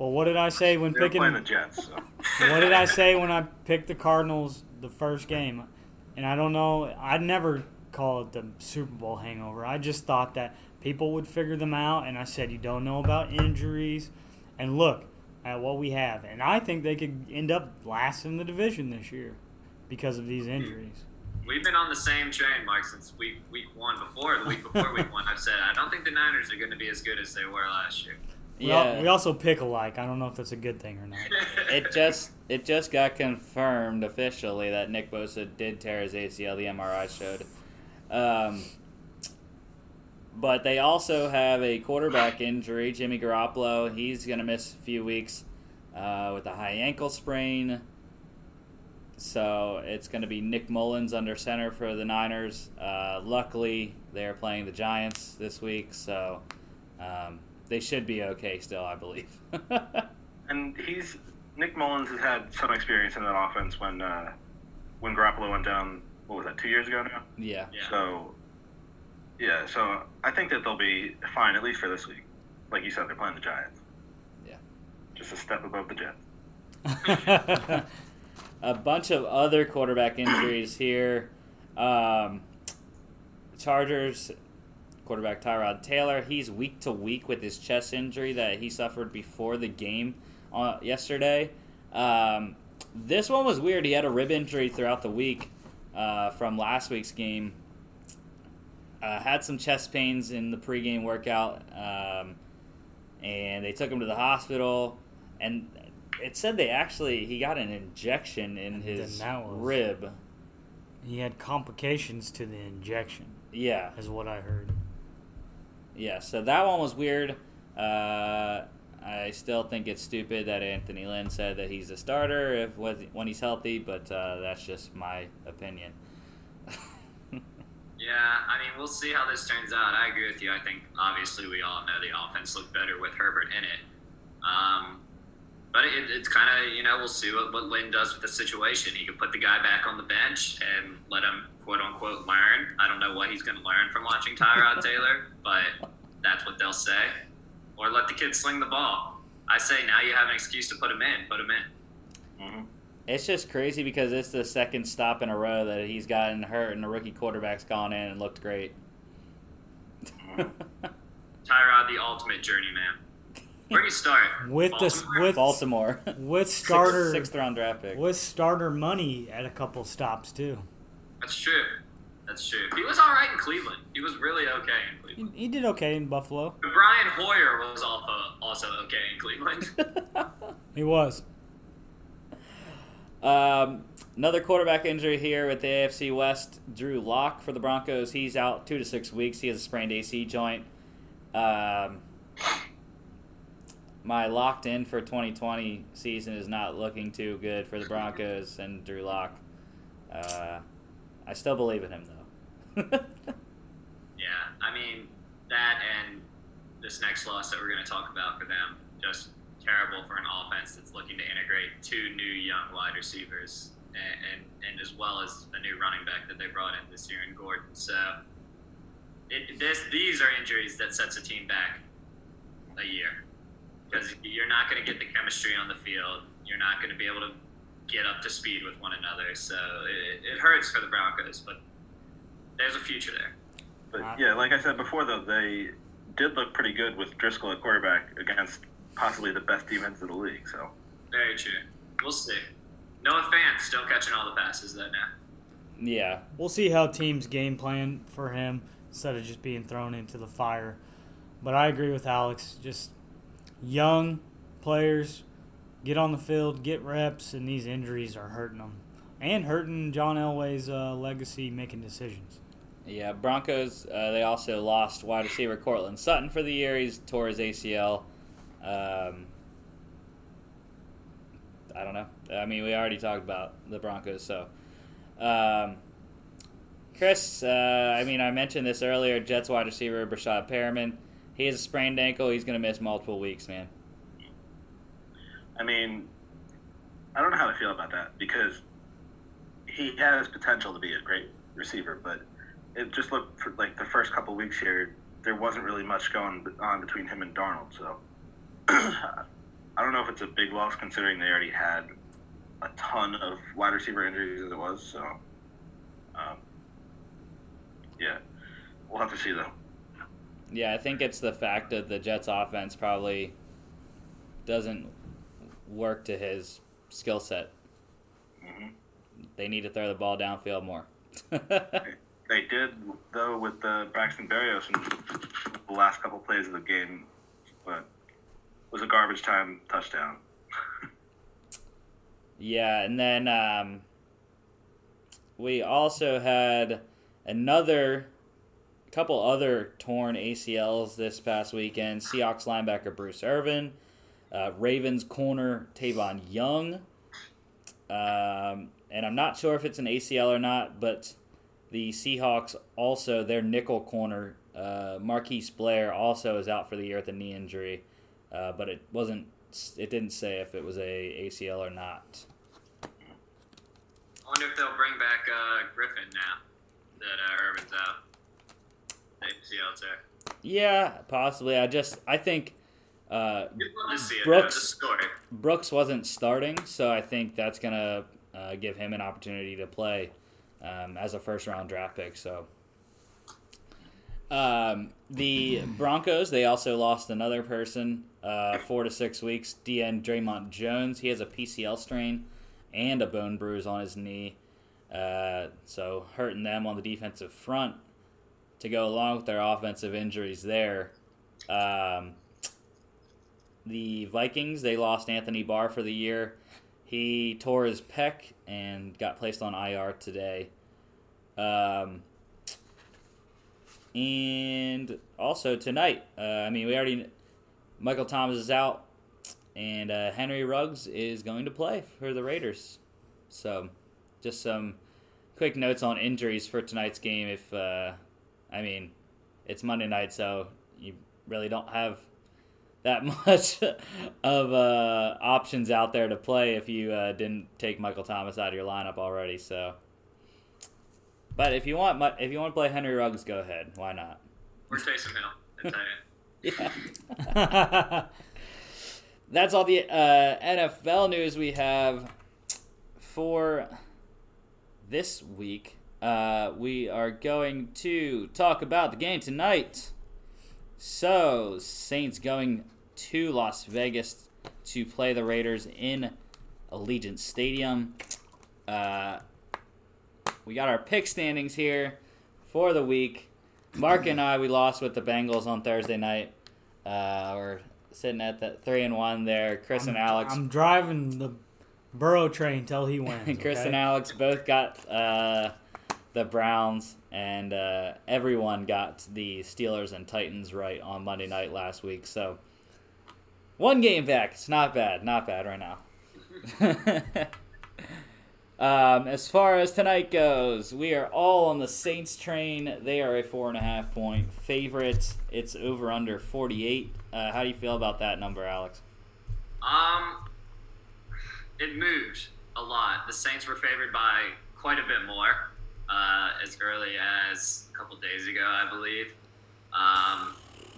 But what did I say when They're picking? playing the Jets. So. what did I say when I picked the Cardinals the first game? And I don't know. I'd never call it the Super Bowl hangover. I just thought that people would figure them out. And I said, you don't know about injuries. And look at what we have. And I think they could end up last in the division this year because of these injuries. We've been on the same train, Mike, since week week one. Before the week before week one, I've said I don't think the Niners are going to be as good as they were last year. We, al- we also pick alike. I don't know if that's a good thing or not. it just it just got confirmed officially that Nick Bosa did tear his ACL. The MRI showed. Um, but they also have a quarterback injury, Jimmy Garoppolo. He's going to miss a few weeks uh, with a high ankle sprain. So it's going to be Nick Mullens under center for the Niners. Uh, luckily, they're playing the Giants this week, so um, they should be okay still, I believe. And he's Nick Mullens has had some experience in that offense when uh, when Garoppolo went down. What was that? Two years ago now. yeah. Yeah. So yeah, so I think that they'll be fine at least for this week. Like you said, they're playing the Giants. Yeah. Just a step above the Jets. a bunch of other quarterback injuries here. Um, Chargers quarterback Tyrod Taylor, he's week to week with his chest injury that he suffered before the game uh, yesterday. Um, this one was weird. He had a rib injury throughout the week uh, from last week's game. Uh, had some chest pains in the pregame workout, um, and they took him to the hospital. And it said they actually he got an injection in And his was- rib. he had complications to the injection, Yeah, is what I heard. Yeah. So that one was weird. Uh, I still think it's stupid that Anthony Lynn said that he's a starter if when he's healthy, but uh, that's just my opinion. Yeah, I mean, we'll see how this turns out. I agree with you. I think obviously we all know the offense looked better with Herbert in it. Um, but it, it's kind of, you know, we'll see what, what Lynn does with the situation. He could put the guy back on the bench and let him, quote unquote, learn. I don't know what he's going to learn from watching Tyrod Taylor, but that's what they'll say. Or let the kid sling the ball. I say now you have an excuse to put him in, put him in. hmm It's just crazy because it's the second stop in a row that he's gotten hurt, and the rookie quarterback's gone in and looked great. Tyrod, the ultimate journeyman. Where do you start? With this, Baltimore? with Baltimore, with Sixth- starter sixth round draft pick. with starter money at a couple stops too. That's true. That's true. He was all right in Cleveland. He was really okay in Cleveland. he did okay in Buffalo. But Brian Hoyer was also also okay in Cleveland. He was. Um, another quarterback injury here with the AFC West. Drew Lock for the Broncos. He's out two to six weeks. He has a sprained AC joint. Um, my locked in for 2020 season is not looking too good for the Broncos and Drew Lock. Uh, I still believe in him though. yeah, I mean that and this next loss that we're going to talk about for them just terrible for an offense that's looking to integrate two new young wide receivers and and, and as well as a new running back that they brought in this year in Gordon. So it, this these are injuries that sets a team back a year because you're not going to get the chemistry on the field. You're not going to be able to get up to speed with one another. So it, it hurts for the Broncos, but there's a future there. But uh, yeah, like I said before, though, they did look pretty good with Driskel at quarterback against possibly the best defense in the league. So Very true. We'll see. Noah Fant still catching all the passes though now. yeah, We'll see how teams game plan for him instead of just being thrown into the fire. But I agree with Alex. Just young players get on the field, get reps, and these injuries are hurting them and hurting John Elway's uh, legacy making decisions. yeah. Broncos. Uh, they also lost wide receiver Courtland Sutton for the year. He's tore his ACL. Um, I don't know. I mean, we already talked about the Broncos, so. Um, Chris, uh, I mean, I mentioned this earlier. Jets wide receiver Breshad Perriman. He has a sprained ankle. He's going to miss multiple weeks, man. I mean, I don't know how to feel about that because he has potential to be a great receiver, but it just looked for, like the first couple weeks here, there wasn't really much going on between him and Darnold. So I don't know if it's a big loss considering they already had a ton of wide receiver injuries as it was. So um, yeah, we'll have to see though. Yeah, I think it's the fact that the Jets offense probably doesn't work to his skill set. hmm They need to throw the ball downfield more. They did though with uh, Braxton Berrios in the last couple plays of the game, but it was a garbage time touchdown. yeah, and then um, we also had another couple other torn ACLs this past weekend. Seahawks linebacker Bruce Irvin, uh, Ravens corner Tavon Young, um, and I'm not sure if it's an ACL or not, but the Seahawks also their nickel corner uh, Marquise Blair also is out for the year with a knee injury, uh, but it wasn't. It didn't say if it was a ACL or not. I wonder if they'll bring back uh, Griffin now that uh, Irvin's out. Yeah, possibly. I just I think uh, You'd love to see. Brooks-. Brooks wasn't starting, so I think that's gonna uh, give him an opportunity to play um, as a first round draft pick. So. Um, the Broncos, they also lost another person, uh, four to six weeks. DN Dre'Mont Jones, he has a PCL strain and a bone bruise on his knee, uh, so hurting them on the defensive front. To go along with their offensive injuries there, um, the Vikings they lost Anthony Barr for the year. He tore his pec and got placed on IR today. Um, and also tonight, uh, I mean, we already Michael Thomas is out, and uh, Henry Ruggs is going to play for the Raiders. So, just some quick notes on injuries for tonight's game. If uh, I mean, it's Monday night, so you really don't have that much of uh, options out there to play if you uh, didn't take Michael Thomas out of your lineup already. So, but if you want, if you want to play Henry Ruggs, go ahead. Why not? Or Taysom Hill. I tell you. Yeah. That's all the uh, NFL news we have for this week. Uh, we are going to talk about the game tonight. So, Saints going to Las Vegas to play the Raiders in Allegiant Stadium. Uh, we got our pick standings here for the week. Mark and I, we lost with the Bengals on Thursday night. Uh, we're sitting at the three and one there. Chris and Alex, I'm driving the Burrow train till he wins. Chris okay? and Alex both got uh, the Browns, and uh, everyone got the Steelers and Titans right on Monday night last week. So one game back. It's not bad. Not bad right now. um, as far as tonight goes, we are all on the Saints train. They are a four and a half point favorite. It's over under 48. Uh, how do you feel about that number, Alex? Um, it moved a lot. The Saints were favored by quite a bit more uh, as early as a couple days ago, I believe. Um,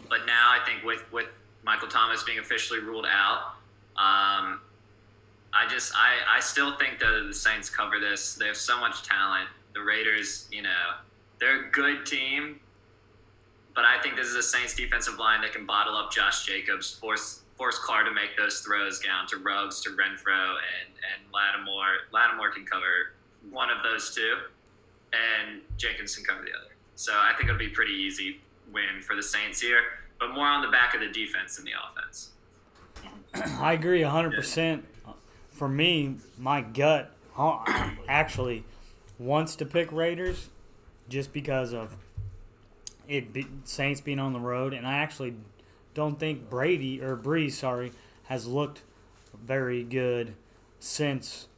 but now I think with with Michael Thomas being officially ruled out, um, I just I, I still think that the Saints cover this. They have so much talent. The Raiders, you know, they're a good team, but I think this is a Saints defensive line that can bottle up Josh Jacobs, force force Carr to make those throws down to Ruggs, to Renfrow, and and Lattimore. Lattimore can cover one of those two, and Jenkins can cover the other. So I think it'll be pretty easy win for the Saints here, but more on the back of the defense than the offense. I agree 100%. For me, my gut actually wants to pick Raiders just because of it be, Saints being on the road, and I actually don't think Brady or Brees, sorry, has looked very good since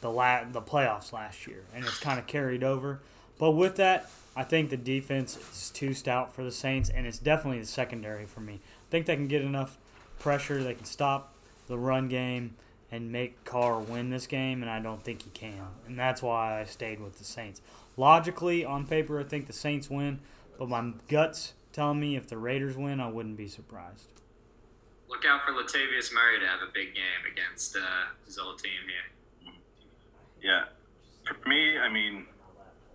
the la- the playoffs last year, and it's kind of carried over. But with that, I think the defense is too stout for the Saints, and it's definitely the secondary for me. I think they can get enough pressure, they can stop the run game and make Carr win this game, and I don't think he can. And that's why I stayed with the Saints. Logically, on paper, I think the Saints win, but my gut's telling me if the Raiders win, I wouldn't be surprised. Look out for Latavius Murray to have a big game against uh, his old team here. Yeah. For me, I mean,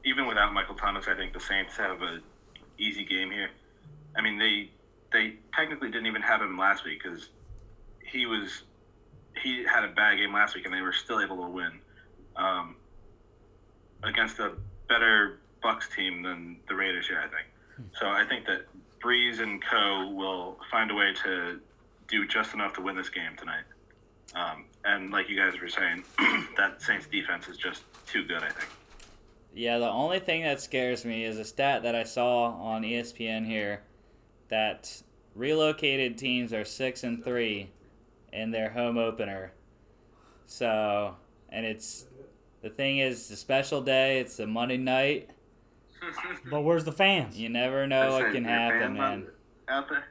even without Michael Thomas, I think the Saints have a easy game here. I mean, they they technically didn't even have him last week because he was he had a bad game last week and they were still able to win um, against a better Bucks team than the Raiders here. I think. So I think that Brees and Co will find a way to do just enough to win this game tonight. Um, and like you guys were saying, that Saints defense is just too good. I think. Yeah, the only thing that scares me is a stat that I saw on ESPN here that relocated teams are six and three in their home opener. So, and it's the thing is it's a special day. It's a Monday night. But where's the fans? You never know what can happen, man. Out there.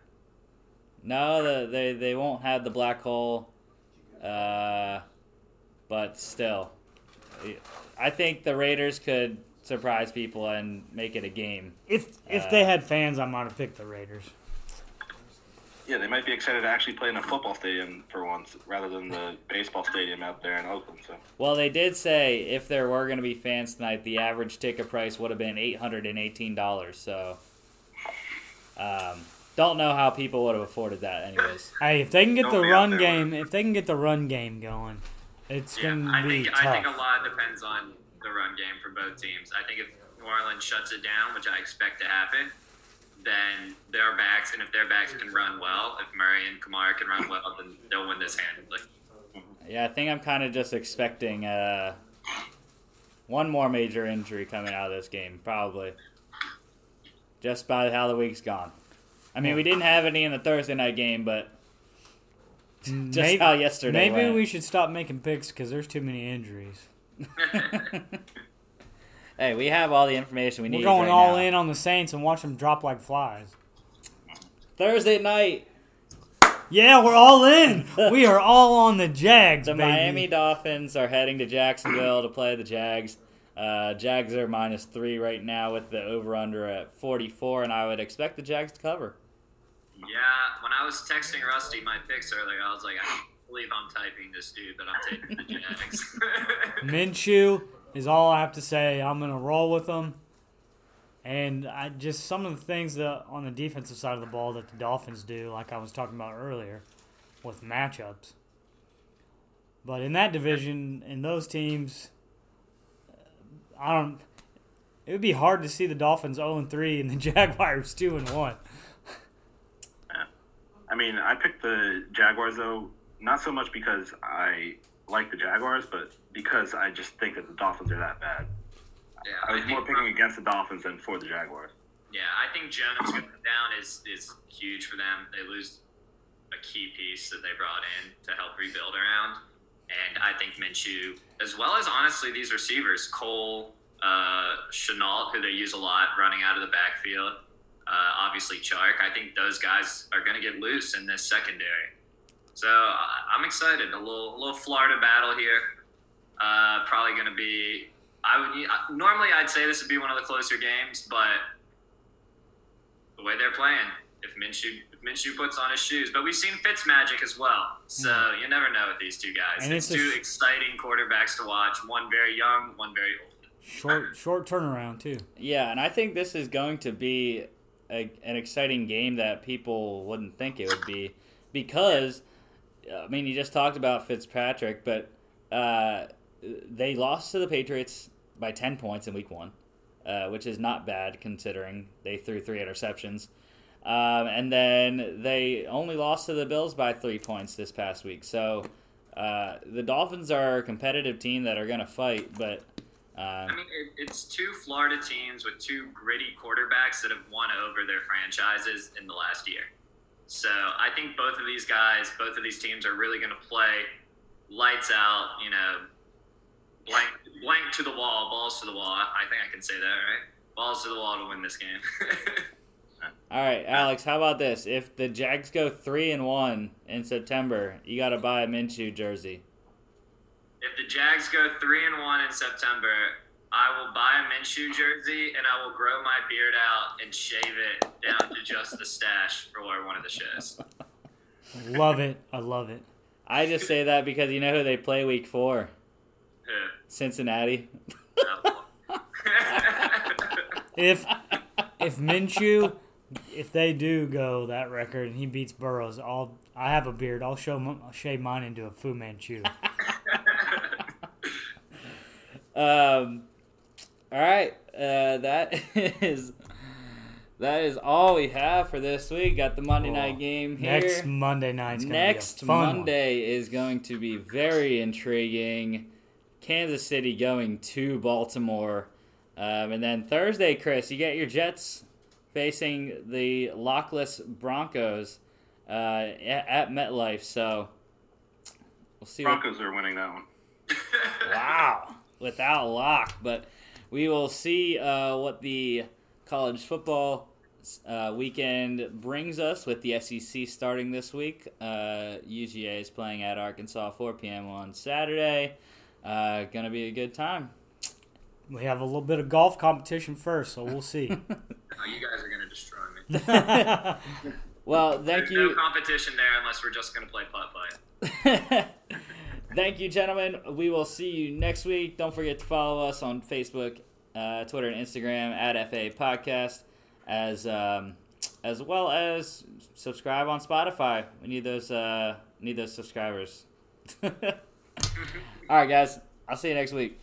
No, the, they they won't have the black hole, uh, but still, I think the Raiders could surprise people and make it a game. If if Uh, they had fans, I might have picked the Raiders. Yeah, they might be excited to actually play in a football stadium for once, rather than the baseball stadium out there in Oakland. So Well, they did say if there were going to be fans tonight, the average ticket price would have been eight hundred and eighteen dollars. So, um, don't know how people would have afforded that, anyways. Hey, if they can get Don't the run game, if they can get the run game going, it's Yeah, gonna I be think tough. I think a lot depends on the run game for both teams. I think if New Orleans shuts it down, which I expect to happen, then their backs, and if their backs can run well, if Murray and Kamara can run well, then they'll win this handily. Yeah, I think I'm kind of just expecting uh, one more major injury coming out of this game, probably. Just by how the week's gone. I mean, we didn't have any in the Thursday night game, but mm, just how yesterday Maybe went. we should stop making picks because there's too many injuries. hey, we have all the information we need. We're going right all now. in on the Saints and watch them drop like flies. Thursday night. Yeah, we're all in. we are all on the Jags, The baby. Miami Dolphins are heading to Jacksonville to play the Jags. Uh, Jags are minus three right now with the over under at 44, and I would expect the Jags to cover. Yeah, when I was texting Rusty my picks earlier, I was like, I can't believe I'm typing this dude, but I'm taking the Jags. Minshew is all I have to say. I'm gonna roll with them, and I just some of the things that on the defensive side of the ball that the Dolphins do, like I was talking about earlier, with matchups. But in that division, in those teams, I don't. It would be hard to see the Dolphins 0 and 3 and the Jaguars 2 and 1. I mean, I picked the Jaguars though, not so much because I like the Jaguars, but because I just think that the Dolphins are that bad. yeah, I was think more picking against the Dolphins than for the Jaguars. Yeah, I think Jones going down is is huge for them. They lose a key piece that they brought in to help rebuild around, and I think Minshew, as well as honestly these receivers, Cole, uh, Shenault, who they use a lot running out of the backfield, uh, obviously Chark. I think those guys are going to get loose in this secondary. So I'm excited. A little a little Florida battle here. Uh, probably going to be. I would normally I'd say this would be one of the closer games, but the way they're playing. If Minshew Minshew puts on his shoes, but we've seen Fitz magic as well, so you never know with these two guys. And it's, it's two sh- exciting quarterbacks to watch. One very young, one very old. Short short turnaround too. Yeah, and I think this is going to be a, an exciting game that people wouldn't think it would be because, I mean, you just talked about Fitzpatrick, but uh, they lost to the Patriots by 10 points in week one, uh, which is not bad considering they threw three interceptions. Um, and then they only lost to the Bills by three points this past week. So uh, the Dolphins are a competitive team that are going to fight, but. Uh, I mean, it, it's two Florida teams with two gritty quarterbacks that have won over their franchises in the last year. So I think both of these guys, both of these teams are really going to play lights out, you know, blank, blank to the wall, balls to the wall. I think I can say that, right? Balls to the wall to win this game. All right, Alex. How about this? If the Jags go three and one in September, you got to buy a Minshew jersey. if the Jags go three and one in September, I will buy a Minshew jersey and I will grow my beard out and shave it down to just the stash for one of the shows. Love it. I love it. I just say that because you know who they play week four, Who? Cincinnati. Oh. If if Minshew, if they do go that record and he beats Burrows, I'll I have a beard. I'll show m- I'll shave mine into a Fu Manchu. Um, all right, uh, that is that is all we have for this week. Got the Monday night game here. Next Monday night's gonna Next be a fun one. Monday is going to be very intriguing. Kansas City going to Baltimore. Um, and then Thursday, Chris, you get your Jets facing the lockless Broncos uh, at, at MetLife. So we'll see. what- Broncos are winning that one. wow, without lock. But we will see uh, what the college football uh, weekend brings us with the SEC starting this week. Uh, UGA is playing at Arkansas 4 p.m. on Saturday. Uh, gonna be a good time. We have a little bit of golf competition first, so we'll see. Oh, you guys are gonna destroy me. Well, thank There's you. no competition there unless we're just gonna play putt putt. Thank you, gentlemen. We will see you next week. Don't forget to follow us on Facebook, uh, Twitter, and Instagram at FA Podcast, as um, as well as subscribe on Spotify. We need those uh, need those subscribers. All right, guys. I'll see you next week.